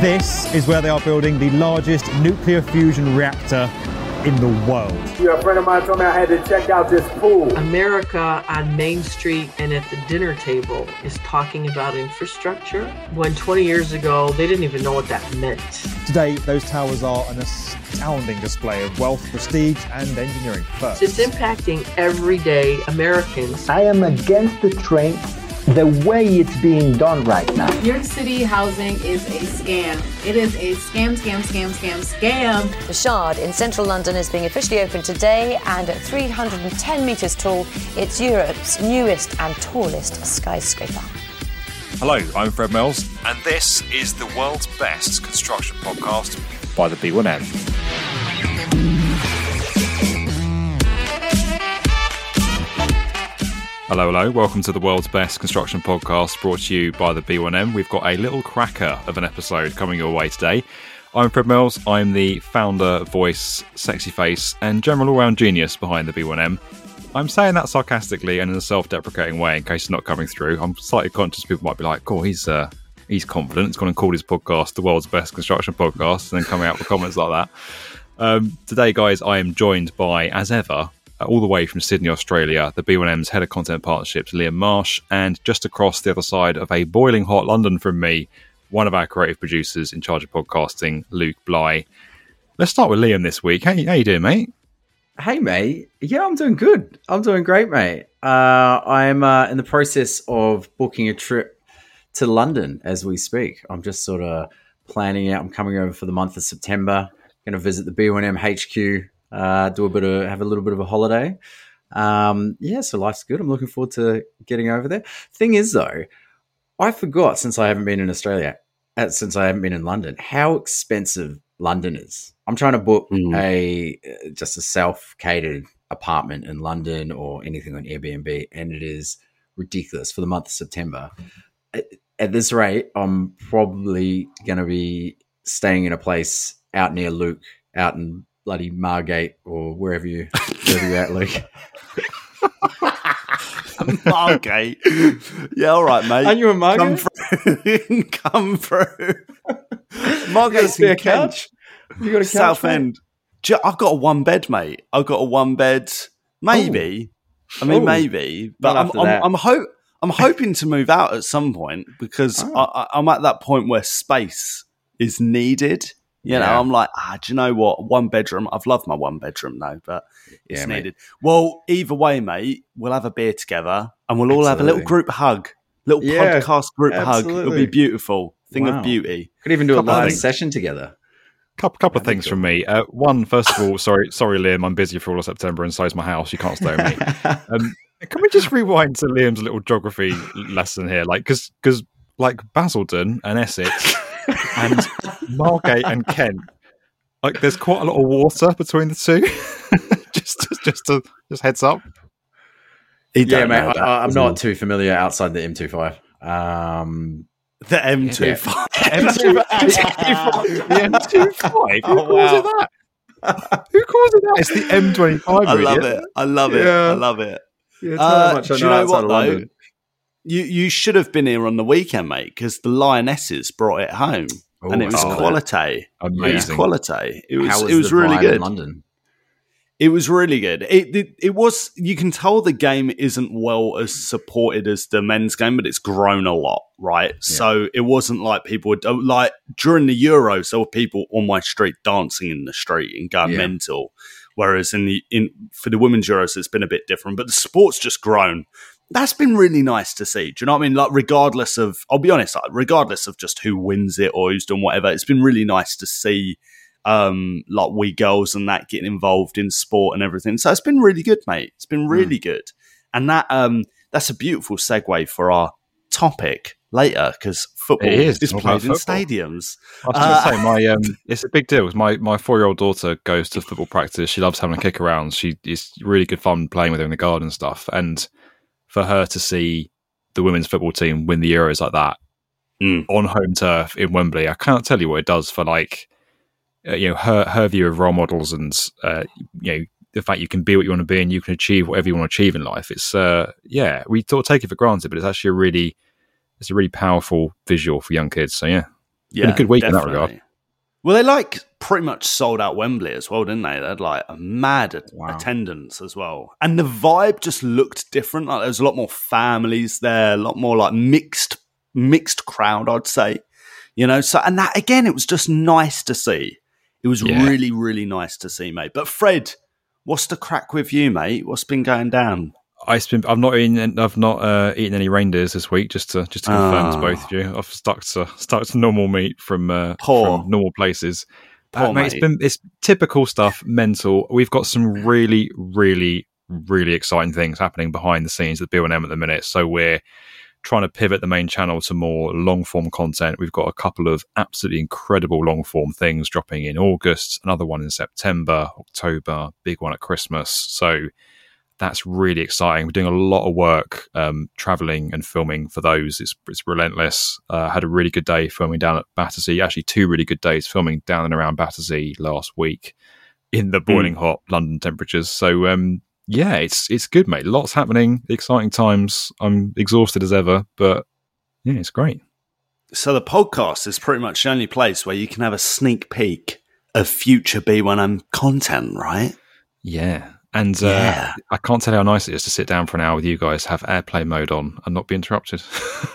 This is where they are building the largest nuclear fusion reactor in the world. Yeah, a friend of mine told me I had to check out this pool. America on Main Street and at the dinner table is talking about infrastructure when 20 years ago they didn't even know what that meant. Today, those towers are an astounding display of wealth, prestige, and engineering first. It's impacting everyday Americans. I am against the train the way it's being done right now. New York City housing is a scam. It is a scam, scam, scam, scam, scam. The Shard in central London is being officially opened today, and at 310 metres tall, it's Europe's newest and tallest skyscraper. Hello, I'm Fred Mills, and this is the world's best construction podcast by the B1M. Hello, hello. Welcome to the world's best construction podcast brought to you by the B1M. We've got a little cracker of an episode coming your way today. I'm Fred Mills. I'm the founder, voice, sexy face, and general all round genius behind the B1M. I'm saying that sarcastically and in a self deprecating way in case it's not coming through. I'm slightly conscious people might be like, oh, he's, uh, he's confident. He's going to call his podcast the world's best construction podcast and then coming out with comments like that. Um, today, guys, I am joined by, as ever, all the way from Sydney, Australia, the B1M's head of content partnerships, Liam Marsh, and just across the other side of a boiling hot London from me, one of our creative producers in charge of podcasting, Luke Bly. Let's start with Liam this week. How, how you doing, mate? Hey, mate. Yeah, I'm doing good. I'm doing great, mate. Uh, I'm uh, in the process of booking a trip to London as we speak. I'm just sort of planning out. I'm coming over for the month of September. Going to visit the B1M HQ uh, do a bit of have a little bit of a holiday. Um, yeah, so life's good. I'm looking forward to getting over there. Thing is, though, I forgot since I haven't been in Australia, uh, since I haven't been in London, how expensive London is. I'm trying to book mm. a uh, just a self catered apartment in London or anything on Airbnb, and it is ridiculous for the month of September. At, at this rate, I'm probably going to be staying in a place out near Luke, out in bloody Margate or wherever you wherever you're at, Luke. Margate. Yeah, all right, mate. Are you're a Margate? Come through. Come through. Margate's a couch. You got a couch, Southend. I've got a one bed, mate. I've got a one bed. Maybe. Ooh. I mean, Ooh. maybe. But I'm, I'm, I'm, ho- I'm hoping to move out at some point because oh. I, I'm at that point where space is needed. You know, I'm like, ah, do you know what? One bedroom. I've loved my one bedroom though, but it's yeah, needed. Mate. Well, either way, mate, we'll have a beer together and we'll all have a little group hug, little yeah, podcast group absolutely. hug. It'll be beautiful. Thing wow. of beauty. Could even do a live session together. Couple, couple of things from me. Uh, one, first of all, sorry, sorry, Liam, I'm busy for all of September, and so is my house. You can't stay with me. Um, can we just rewind to Liam's little geography lesson here? Like, because because like Basildon and Essex and Margate and Kent. Like, there's quite a lot of water between the two. just, just, just, to, just heads up. yeah, mate. I, am not too familiar outside the M25. Um, the M25. Yeah. M25. the M25. Who oh, calls it that? Who calls it that? It's the M25. I love it. I love it. Yeah. I love it. Yeah, uh, do you know what though? London. You you should have been here on the weekend, mate, because the Lionesses brought it home, and it was quality. Amazing it was quality. It was, it was really good. London. It was really good. It, it, it was. You can tell the game isn't well as supported as the men's game, but it's grown a lot, right? Yeah. So it wasn't like people would oh, like during the Euros. There were people on my street dancing in the street and going yeah. mental. Whereas in the in for the women's Euros, it's been a bit different. But the sport's just grown that's been really nice to see. Do you know what I mean? Like, regardless of, I'll be honest, like, regardless of just who wins it or who's done whatever, it's been really nice to see, um, like we girls and that getting involved in sport and everything. So it's been really good, mate. It's been really mm. good, and that um, that's a beautiful segue for our topic later because football is, is played in stadiums. I was uh, going to say my um, it's a big deal. My my four year old daughter goes to football practice. She loves having a kick around. She is really good fun playing with her in the garden and stuff. And for her to see the women's football team win the Euros like that mm. on home turf in Wembley, I can't tell you what it does for like uh, you know her her view of role models and uh, you know the fact you can be what you want to be and you can achieve whatever you want to achieve in life. It's uh, yeah, we sort of take it for granted, but it's actually a really it's a really powerful visual for young kids. So yeah, yeah, been a good week in that regard. Well, they like pretty much sold out Wembley as well, didn't they? They had like a mad at- Wow. attendance as well, and the vibe just looked different. Like there was a lot more families there, a lot more like mixed mixed crowd, I'd say. You know, so and that again, it was just nice to see. It was Yeah. really, really nice to see, mate. But Fred, what's the crack with you, mate? What's been going down? I've been I've not eaten I've not uh, eaten any reindeers this week. Just to just to confirm to Ah. both of you, I've stuck to stuck to normal meat from uh, from normal places. Poor Uh, mate, it's been it's typical stuff, mental. We've got some really, really, really exciting things happening behind the scenes at B1M at the minute. So we're trying to pivot the main channel to more long form content. We've got a couple of absolutely incredible long form things dropping in August, another one in September, October, big one at Christmas. So that's really exciting. We're doing a lot of work um, traveling and filming for those. It's, it's relentless. Uh, had a really good day filming down at Battersea. Actually, two really good days filming down and around Battersea last week in the boiling hot London temperatures. So um, yeah, it's it's good, mate. Lots happening, exciting times. I'm exhausted as ever, but yeah, it's great. So the podcast is pretty much the only place where you can have a sneak peek of future B1M content, right? Yeah. And uh, Yeah. I can't tell how nice it is to sit down for an hour with you guys, have airplane mode on, and not be interrupted.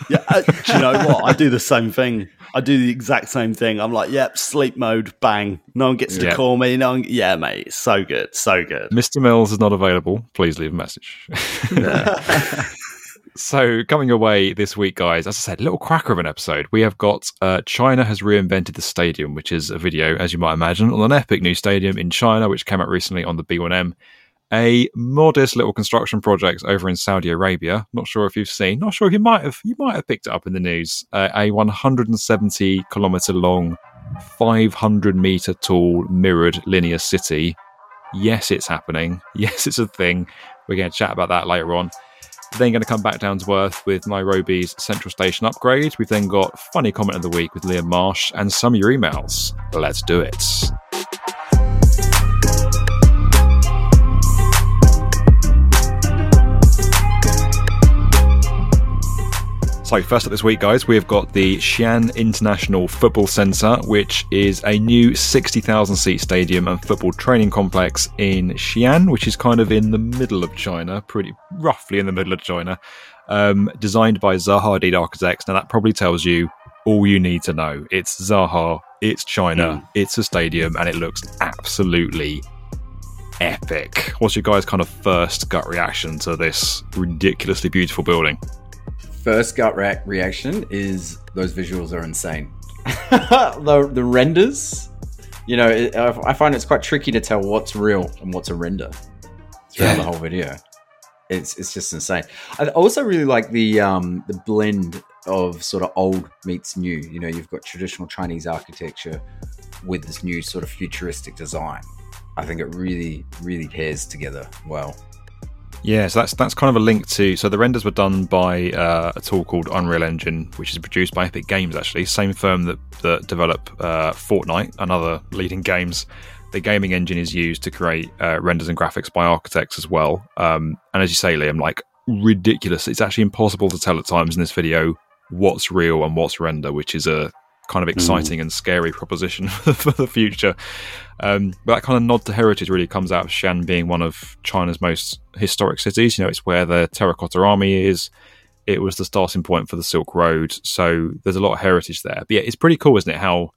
Yeah, uh, do you know what? I do the same thing. I do the exact same thing. I'm like, yep, sleep mode, bang. No one gets to call me. No one, yeah, mate, so good, so good. Mr. Mills is not available. Please leave a message. so, coming away this week, guys, as I said, little cracker of an episode. We have got uh, China has reinvented the stadium, which is a video, as you might imagine, on an epic new stadium in China, which came out recently on the B1M. A modest little construction project over in Saudi Arabia. Not sure if you've seen. Not sure if you might have. You might have picked it up in the news. Uh, a 170 kilometer long, 500 meter tall mirrored linear city Yes, it's happening. Yes, it's a thing. We're going to chat about that later on. Then going to come back down to earth with Nairobi's Central Station upgrade. We've then got funny comment of the week with Liam Marsh and some of your emails. Let's do it. So, first up this week, guys, we've got the Xi'an International Football Centre, which is a new 60,000 seat stadium and football training complex in Xi'an, which is kind of in the middle of China, pretty roughly in the middle of China, um, designed by Zaha Hadid Architects. Now, that probably tells you all you need to know. It's Zaha, it's China, it's a stadium, and it looks absolutely epic. What's your guys' kind of first gut reaction to this ridiculously beautiful building? First gut re- reaction is those visuals are insane. the the renders, you know, it, I I find it's quite tricky to tell what's real and what's a render throughout Yeah. the whole video. It's it's just insane. I also really like the um the blend of sort of old meets new. You know, you've got traditional Chinese architecture with this new sort of futuristic design. I think it really really pairs together well. Yeah, so that's that's kind of a link to. So the renders were done by uh, a tool called Unreal Engine, which is produced by Epic Games. Actually, same firm that that develop uh, Fortnite and other leading games. The gaming engine is used to create uh, renders and graphics by architects as well. Um, and as you say, Liam, like ridiculous. It's actually impossible to tell at times in this video what's real and what's render, which is a kind of exciting and scary proposition for the future. Um, but that kind of nod to heritage really comes out of Xi'an being one of China's most historic cities. You know, it's where the Terracotta Army is. It was the starting point for the Silk Road, so there's a lot of heritage there. But yeah, it's pretty cool, isn't it? How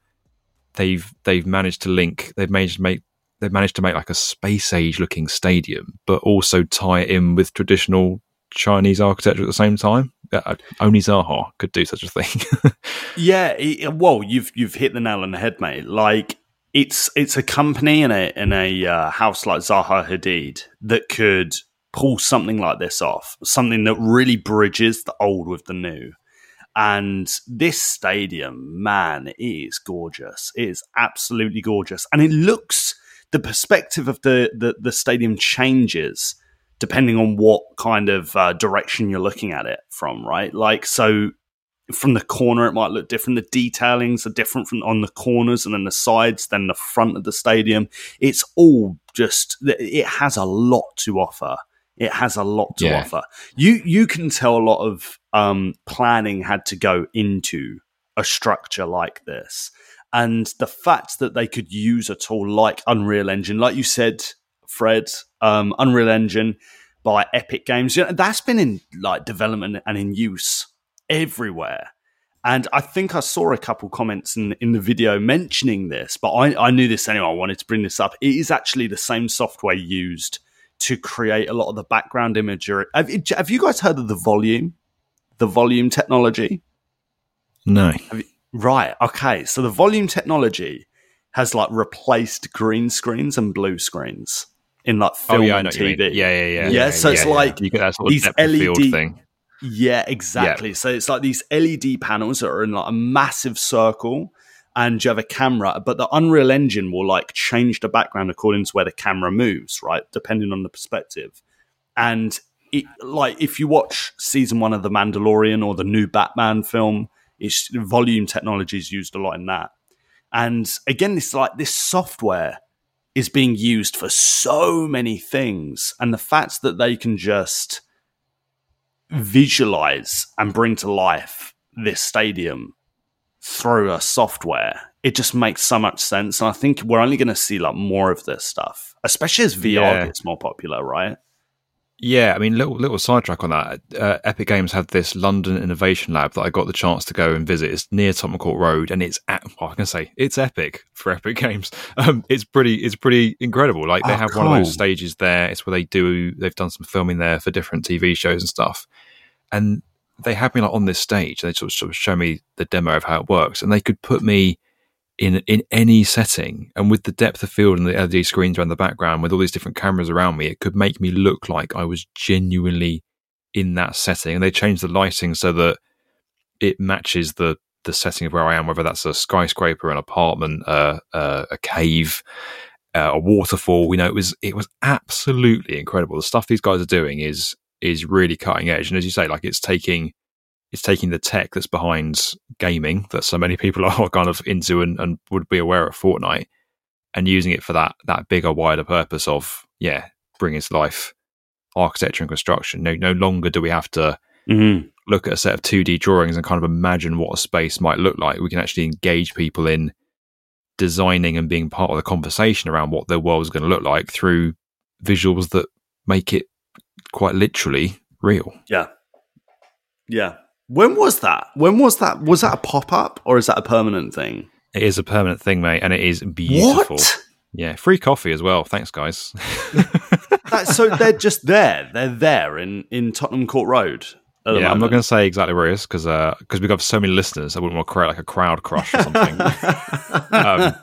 they've they've managed to link, they've managed to make they've managed to make like a space age looking stadium, but also tie it in with traditional Chinese architecture at the same time. Uh, only Zaha could do such a thing. Yeah, it, well, you've you've hit the nail on the head, mate. Like it's it's a company in a in a uh, house like Zaha Hadid that could pull something like this off, something that really bridges the old with the new. And this stadium, man, it is gorgeous. It is absolutely gorgeous, and it looks the perspective of the the, the stadium changes depending on what kind of uh, direction you're looking at it from, right? Like so from the corner it might look different. The detailings are different from on the corners and then the sides, than the front of the stadium. It's all just it has a lot to offer. It has a lot to Yeah. offer. You you can tell a lot of um, planning had to go into a structure like this, and the fact that they could use a tool like Unreal Engine, like you said, Fred, um, Unreal Engine by Epic Games, you know, that's been in like development and in use everywhere. And I think I saw a couple comments in, in the video mentioning this, but I, I knew this anyway. I wanted to bring this up. It is actually the same software used to create a lot of the background imagery. Have, you- have you guys heard of the volume? The volume technology? No. You- right. Okay. So the volume technology has like replaced green screens and blue screens in like Oh film yeah, and know what you mean. TV. Yeah, yeah, yeah. Yeah, so it's like you get that sort of these LED thing. Yeah, exactly. So it's like these LED panels that are in like a massive circle, and you have a camera, but the Unreal Engine will like change the background according to where the camera moves, right? Depending on the perspective. And it, like if you watch season one of The Mandalorian or the new Batman film, it's volume technology is used a lot in that. And again, this like this software is being used for so many things, and the fact that they can just visualize and bring to life this stadium through a software it just makes so much sense and i think we're only going to see like more of this stuff especially as vr Yeah. gets more popular right Yeah, I mean, little little sidetrack on that. Uh, Epic Games had this London Innovation Lab that I got the chance to go and visit. It's near Tottenham Court Road, and it's at, well, I can say it's epic for Epic Games. Um, it's pretty, it's pretty incredible. Like they Oh, have one of those stages there. It's where they do. They've done some filming there for different TV shows and stuff, and they had me like on this stage. And They sort of, sort of show me the demo of how it works, and they could put me in in any setting. And with the depth of field and the LED screens around the background with all these different cameras around me it could make me look like I was genuinely in that setting. And they changed the lighting so that it matches the the setting of where I am whether that's a skyscraper an apartment uh, uh, a cave uh, a waterfall. You know it was it was absolutely incredible. The stuff these guys are doing is is really cutting edge. And as you say like it's taking it's taking the tech that's behind gaming that so many people are kind of into and, and would be aware of Fortnite and using it for that that bigger, wider purpose of yeah, bringing to life architecture and construction. No, no longer do we have to mm-hmm. look at a set of two D drawings and kind of imagine what a space might look like. We can actually engage people in designing and being part of the conversation around what their world is going to look like through visuals that make it quite literally real. yeah yeah when was that when was that was that a pop-up or is that a permanent thing It is a permanent thing, mate, and it is beautiful. what Yeah, free coffee as well. Thanks, guys. that, so they're just there they're there in in tottenham court road at the yeah, I'm not going to say exactly where it is because because we've got so many listeners. I wouldn't want to create like a crowd crush or something. um,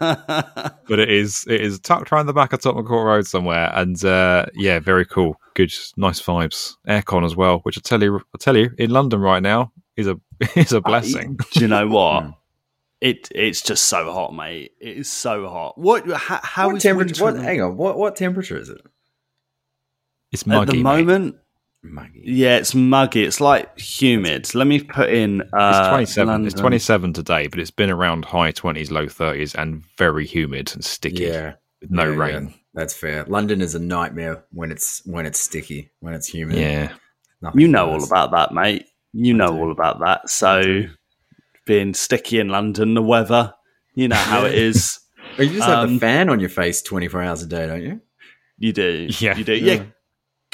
but it is it is tucked around the back of Tottenham Court Road somewhere, and uh, yeah, very cool, good, nice vibes, aircon as well. Which I tell you, I tell you, in London right now is a is a blessing. Do you know what? It it's just so hot, mate. It is so hot. What? How, how what is temperature? What, hang on. What what temperature is it? It's at muggy. the mate. Muggy. Yeah, it's muggy. It's like humid. Let me put in. Uh, It's 27. It's 27 today, but it's been around high 20s, low 30s, and very humid and sticky Yeah. with no Yeah, yeah. rain. That's fair. London is a nightmare when it's when it's sticky, when it's humid. Yeah. Nothing You know all about that, mate. You know all about that. So, being sticky in London, the weather, you know how it is. You just have Um, the fan on your face twenty four hours a day, don't you? You do. Yeah. You do. Yeah.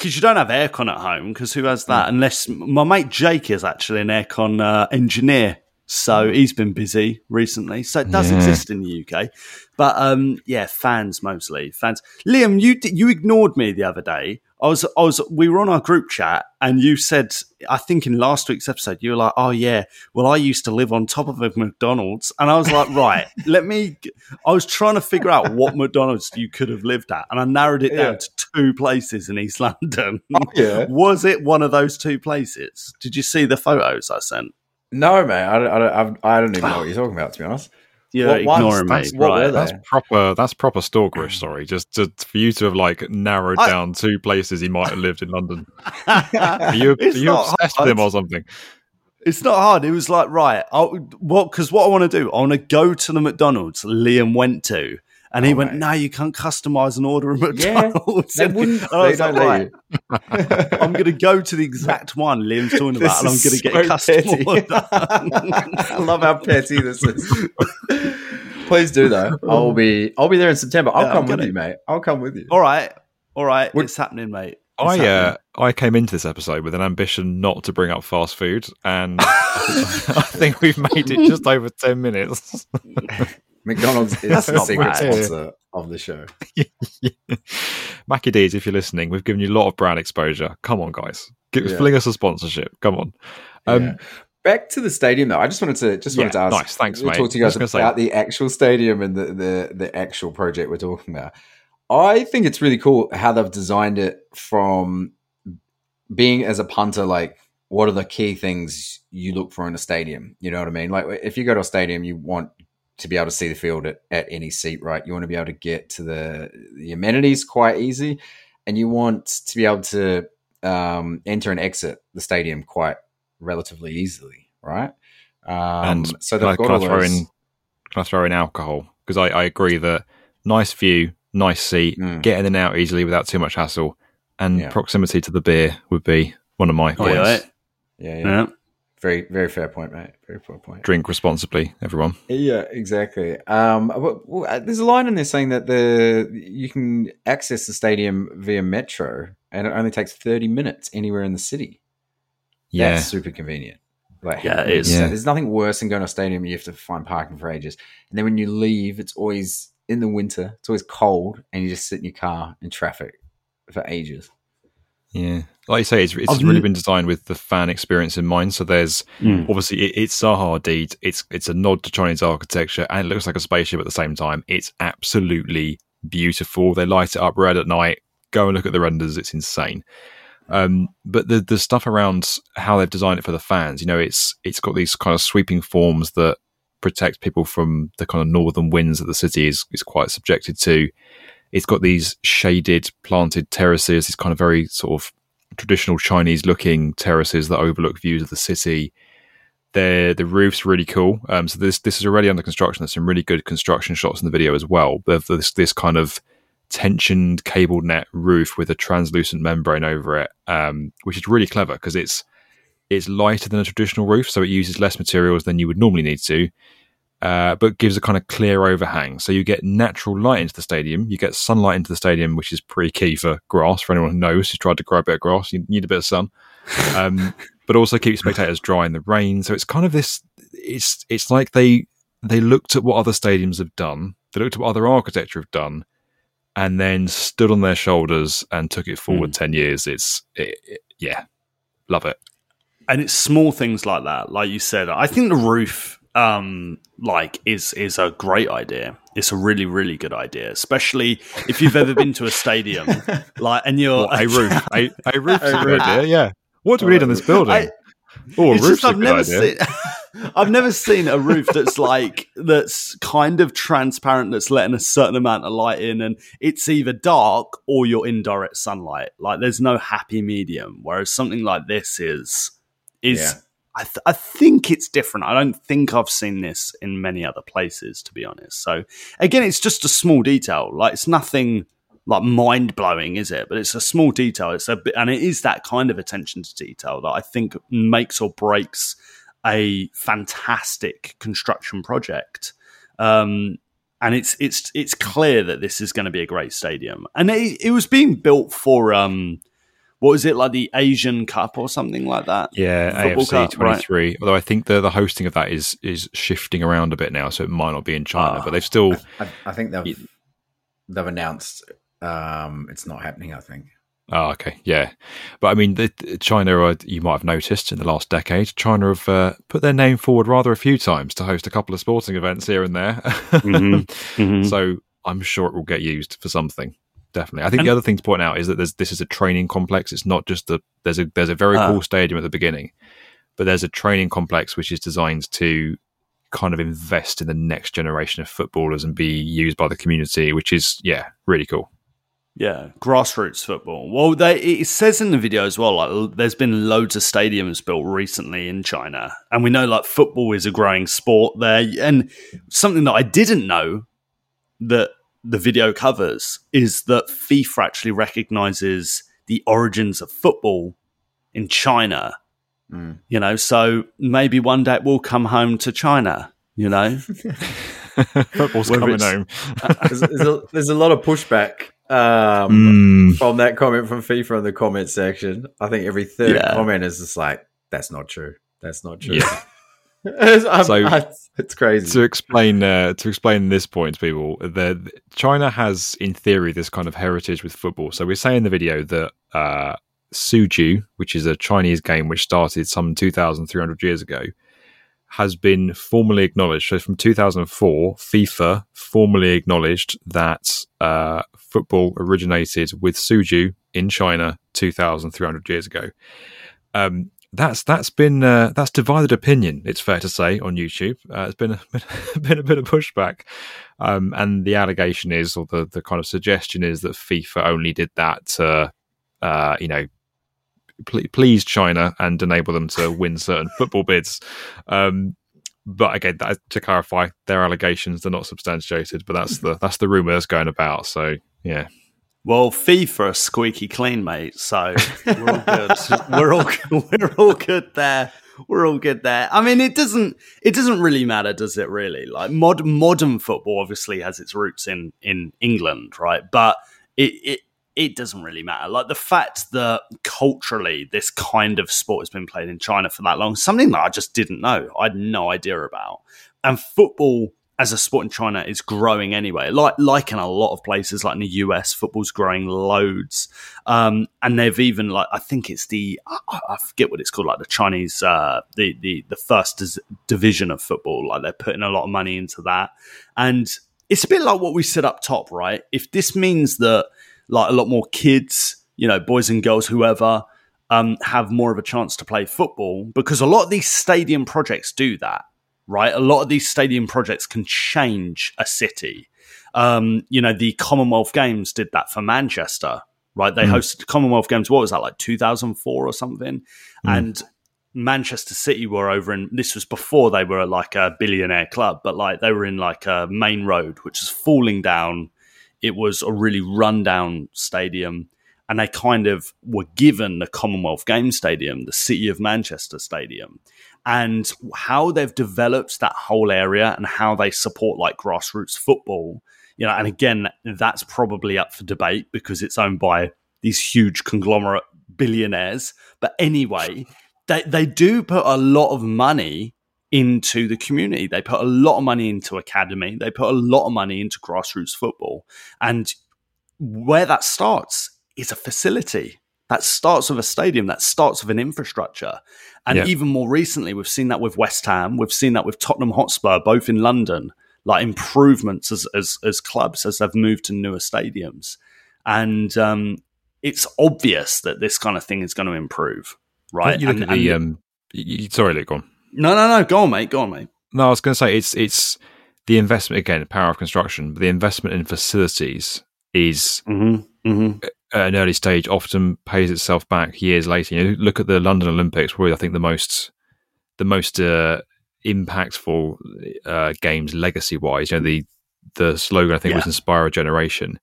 Because you don't have aircon at home, because who has that? Unless my mate Jake is actually an aircon uh, engineer. So he's been busy recently. So it does Yeah. exist in the UK. But um, yeah, fans mostly. Fans. Liam, you you ignored me the other day. I was I was we were on our group chat and you said I think in last week's episode you were like, "Oh yeah, well I used to live on top of a McDonald's." And I was like, "Right, let me I was trying to figure out what McDonald's you could have lived at and I narrowed it down Yeah. to two places in East London. Oh, yeah. Was it one of those two places? Did you see the photos I sent? No, mate. I don't, I don't, I don't even know what you're talking about. To be honest, You're What ones? ignoring me. That's- right. That's proper. That's proper stalkerish. Sorry, just to, for you to have like narrowed I- down two places he might have lived in London. Are you, are It's you obsessed hard. with him or something? It's not hard. It was like right. I, what? Because what I want to do, I want to go to the McDonald's Liam went to, and he Oh, went, mate. "No, you can't customize an order at Yeah, they wouldn't- I was they like, don't right, let I'm going to go to the exact one Liam's talking about, and I'm going to get a custom order. I love how petty this is. Please do though. I'll be I'll be there in September. I'll Yeah, come with gonna- you, mate. I'll come with you. All right, all right, What- it's happening, mate. It's I uh. I came into this episode with an ambition not to bring up fast food, and I think we've made it just over ten minutes. McDonald's is the secret bad. sponsor of the show. Mackie D's, if you're listening, we've given you a lot of brand exposure. Come on, guys, Give, Yeah. fling us a sponsorship. Come on. Um, Yeah. Back to the stadium though. I just wanted to just wanted Yeah, to ask. nice. Thanks, we'll mate. Talk to you guys about say- the actual stadium and the, the the actual project we're talking about. I think it's really cool how they've designed it from being as a punter. Like, what are the key things you look for in a stadium? You know what I mean? Like, if you go to a stadium, you want to be able to see the field at, at any seat, right? You want to be able to get to the the amenities quite easy, and you want to be able to um, enter and exit the stadium quite relatively easily, right? Um, and so I, they've got can I throw those- in can I throw in alcohol because I, I agree that nice view, nice seat, Mm. get in and out easily without too much hassle, and Yeah. proximity to the beer would be one of my Oh, yeah, points. right. yeah, yeah, Yeah. Very very fair point, mate. Very fair point. Drink responsibly, everyone. Yeah, exactly. Um, well, well, uh, there's a line in there saying that the you can access the stadium via metro, and it only takes 30 minutes anywhere in the city. Yeah, That's super convenient. Like, Yeah, it is. Yeah. There's nothing worse than going to a stadium. You have to find parking for ages, and then when you leave, it's always in the winter. It's always cold, and you just sit in your car in traffic for ages. Yeah. Like you say, it's, it's I've really been designed with the fan experience in mind. So there's Mm. obviously it, it's Zaha Hadid. It's it's a nod to Chinese architecture, and it looks like a spaceship at the same time. It's absolutely beautiful. They light it up red at night. Go and look at the renders. It's insane. Um, but the the stuff around how they've designed it for the fans, you know, it's it's got these kind of sweeping forms that protect people from the kind of northern winds that the city is is quite subjected to. It's got these shaded, planted terraces, these kind of very sort of traditional Chinese looking terraces that overlook views of the city. They're, the roof's really cool. Um, so this this is already under construction. There's some really good construction shots in the video as well. But this this kind of tensioned cable net roof with a translucent membrane over it, um, which is really clever because it's it's lighter than a traditional roof, so it uses less materials than you would normally need to, uh, but gives a kind of clear overhang. So you get natural light into the stadium, you get sunlight into the stadium, which is pretty key for grass. For anyone who knows who's tried to grow a bit of grass, you need a bit of sun, um, but also keep spectators dry in the rain. So it's kind of this. It's it's like they they looked at what other stadiums have done, they looked at what other architecture have done, and then stood on their shoulders and took it forward 10 years. It's, it, it- yeah, love it. and it's small things like that like you said i think the roof um like is is a great idea it's a really really good idea especially if you've ever been to a stadium like and you're What, a roof. a, a roof's a A good roof. idea, yeah. What do we need on this building? I- oh, a it's roof's just a I've good never idea. seen I've never seen a roof that's like that's kind of transparent that's letting a certain amount of light in and it's either dark or you're in direct sunlight. Like there's no happy medium. Whereas something like this is is Yeah. I, th- I think it's different. I don't think I've seen this in many other places, to be honest. So again, it's just a small detail. Like it's nothing like mind blowing, is it? But it's a small detail. It's a bit, and it is that kind of attention to detail that I think makes or breaks a fantastic construction project. Um, and it's it's it's clear that this is going to be a great stadium. And it, it was being built for um, what was it like the Asian Cup or something like that? Yeah, Football AFC Cup, twenty three. Although I think the the hosting of that is is shifting around a bit now, so it might not be in China, but they've still I, I think they've they've announced um, it's not happening. I think. Oh, okay, yeah, but I mean, the, the- China. Uh, you might have noticed in the last decade, China have uh, put their name forward rather a few times to host a couple of sporting events here and there. Mhm, mhm. So I'm sure it will get used for something. Definitely. I think And- the other thing to point out is that there's, this is a training complex. It's not just the there's a there's a very Ah. cool stadium at the beginning, but there's a training complex which is designed to kind of invest in the next generation of footballers and be used by the community, which is yeah, really cool. Yeah, grassroots football. Well, they, it says in the video as well. Like, there's been loads of stadiums built recently in China, and we know like football is a growing sport there. And something that I didn't know that the video covers is that FIFA actually recognizes the origins of football in China. Mm. You know, so maybe one day it will come home to China. You know, Football's Whether coming home. there's, there's a, there's a lot of pushback um, Mm. from that comment from FIFA in the comment section. I think every third Yeah. comment is just like, "That's not true. That's not true." Yeah. It's, So- I- it's crazy. to explain uh, to explain this point to people that China has in theory this kind of heritage with football. So we say in the video that uh, Cuju, which is a Chinese game which started some 2,300 years ago, has been formally acknowledged. So from 2004, FIFA formally acknowledged that uh, football originated with Cuju in China 2,300 years ago. Um, that's that's been uh, that's divided opinion. It's fair to say on YouTube. Uh, it's been a, been a bit of pushback, um, and the allegation is, or the the kind of suggestion is that FIFA only did that to, uh, you know, ple- please China and enable them to win certain football bids. Um, but again, that, to clarify, their allegations they're not substantiated, but that's the that's the rumor that's going about. So yeah, Well, FIFA squeaky clean, mate. So we're all good. we're all we're all good there. We're all good there. I mean, it doesn't it doesn't really matter, does it? Really, like mod, modern football obviously has its roots in in England, right? But it it it doesn't really matter. Like the fact that culturally this kind of sport has been played in China for that long, something that I just didn't know. I had no idea about. And football as a sport in China is growing anyway. Like like in a lot of places, like in the US, football's growing loads. Um, and they've even like I think it's the I, forget what it's called, like the Chinese uh, the the the first division of football. Like they're putting a lot of money into that, and it's a bit like what we said up top, right? If this means that like a lot more kids, you know, boys and girls, whoever. Um, have more of a chance to play football because a lot of these stadium projects do that right? A lot of these stadium projects can change a city. Um, you know, the Commonwealth Games did that for Manchester, right? They hosted Commonwealth Games, what was that, like 2004 or something? And Manchester City were over in, this was before they were like a billionaire club, but like they were in like a Maine Road, which is falling down. It was a really rundown stadium. And they kind of were given the Commonwealth Games Stadium, the City of Manchester Stadium and how they've developed that whole area and how they support like grassroots football you know and again that's probably up for debate because it's owned by these huge conglomerate billionaires. But anyway they, they do put a lot of money into the community. They put a lot of money into academy. They put a lot of money into grassroots football. And where that starts is a facility that starts with a stadium that starts with an infrastructure and Yeah. even more recently we've seen that with west ham we've seen that with tottenham hotspur both in london like improvements as as, as clubs as they've moved to newer stadiums and um, it's obvious that this kind of thing is going to improve right You look And- at the and- um, sorry, Luke, go on. no no no go on mate go on mate No, I was going to say it's it's the investment again, power of construction, but the investment in facilities is mm-hmm. Mm-hmm. At an early stage often pays itself back years later. You know, look at the London Olympics, probably I think the most the most uh, impactful uh, games legacy wise. You know, the the slogan I think was "Inspire a Generation."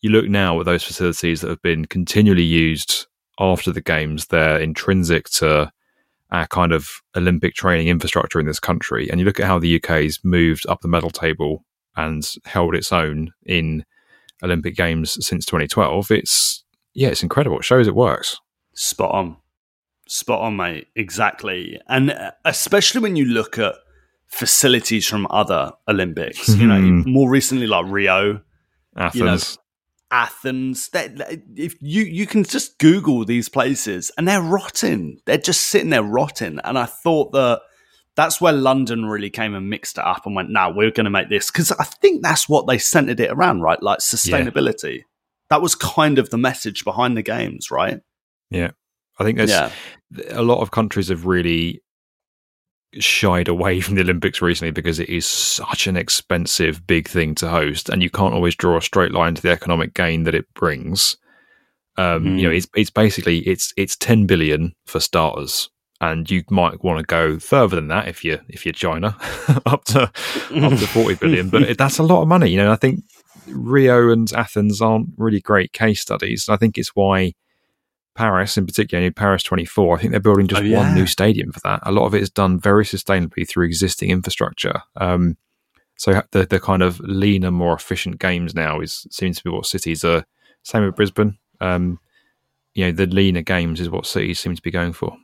You look now at those facilities that have been continually used after the games; they're intrinsic to our kind of Olympic training infrastructure in this country. And you look at how the UK's moved up the medal table and held its own in Olympic Games since 2012. It's yeah, it's incredible. It shows it works. Spot on. Spot on, mate. Exactly. And uh, especially when you look at facilities from other Olympics, you know, Mhm. more recently like Rio, Athens. Athens. That that- if you you can just Google these places and they're rotting. They're just sitting there rotting. And I thought that that's where London really came and mixed it up and went, "Now we're going to make this." Because I think that's what they centered it around, right? Like sustainability. That was kind of the message behind the games, right? yeah, I think there's Yeah. a lot of countries have really shied away from the Olympics recently because it is such an expensive big thing to host, and you can't always draw a straight line to the economic gain that it brings. Um, Mm. You know, it's it's basically it's it's ten billion for starters, and you might want to go further than that if you if you're China, up to up to forty billion. But that's a lot of money. You know, I think Rio and Athens aren't really great case studies. I think it's why Paris, in particular, know, Paris 24, I think they're building just Oh, yeah. one new stadium for that. A lot of it is done very sustainably through existing infrastructure. Um, so the the kind of leaner, more efficient games now is seems to be what cities are. Same with Brisbane. Um, you know, the leaner games is what cities seem to be going for.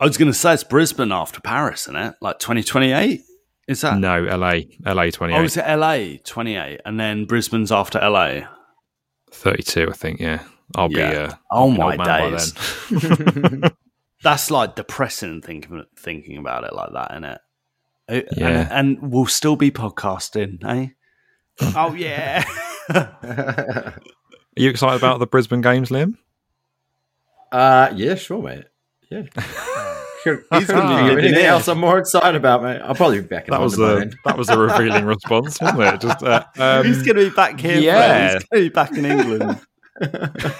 I was going to say it's Brisbane after Paris, isn't it? Like 2028? Is that? No, LA, LA 28, Oh, is it LA 28? And then Brisbane's after LA? 32, I think. Yeah, I'll Yeah. be. Uh, Oh an my old man by days. then. That's like depressing thinking thinking about it like that, isn't it? Uh, Yeah. And, and we'll still be podcasting, eh? oh yeah. Are you excited about the Brisbane games, Liam? Uh, yeah, sure, mate. Yeah. Could, He's gonna be of anything else I'm more excited about, mate. I'll probably be back in That was a that was a revealing response, wasn't it? Just uh, um, He's going to be back here. yeah. Yeah. He's going to be back in England.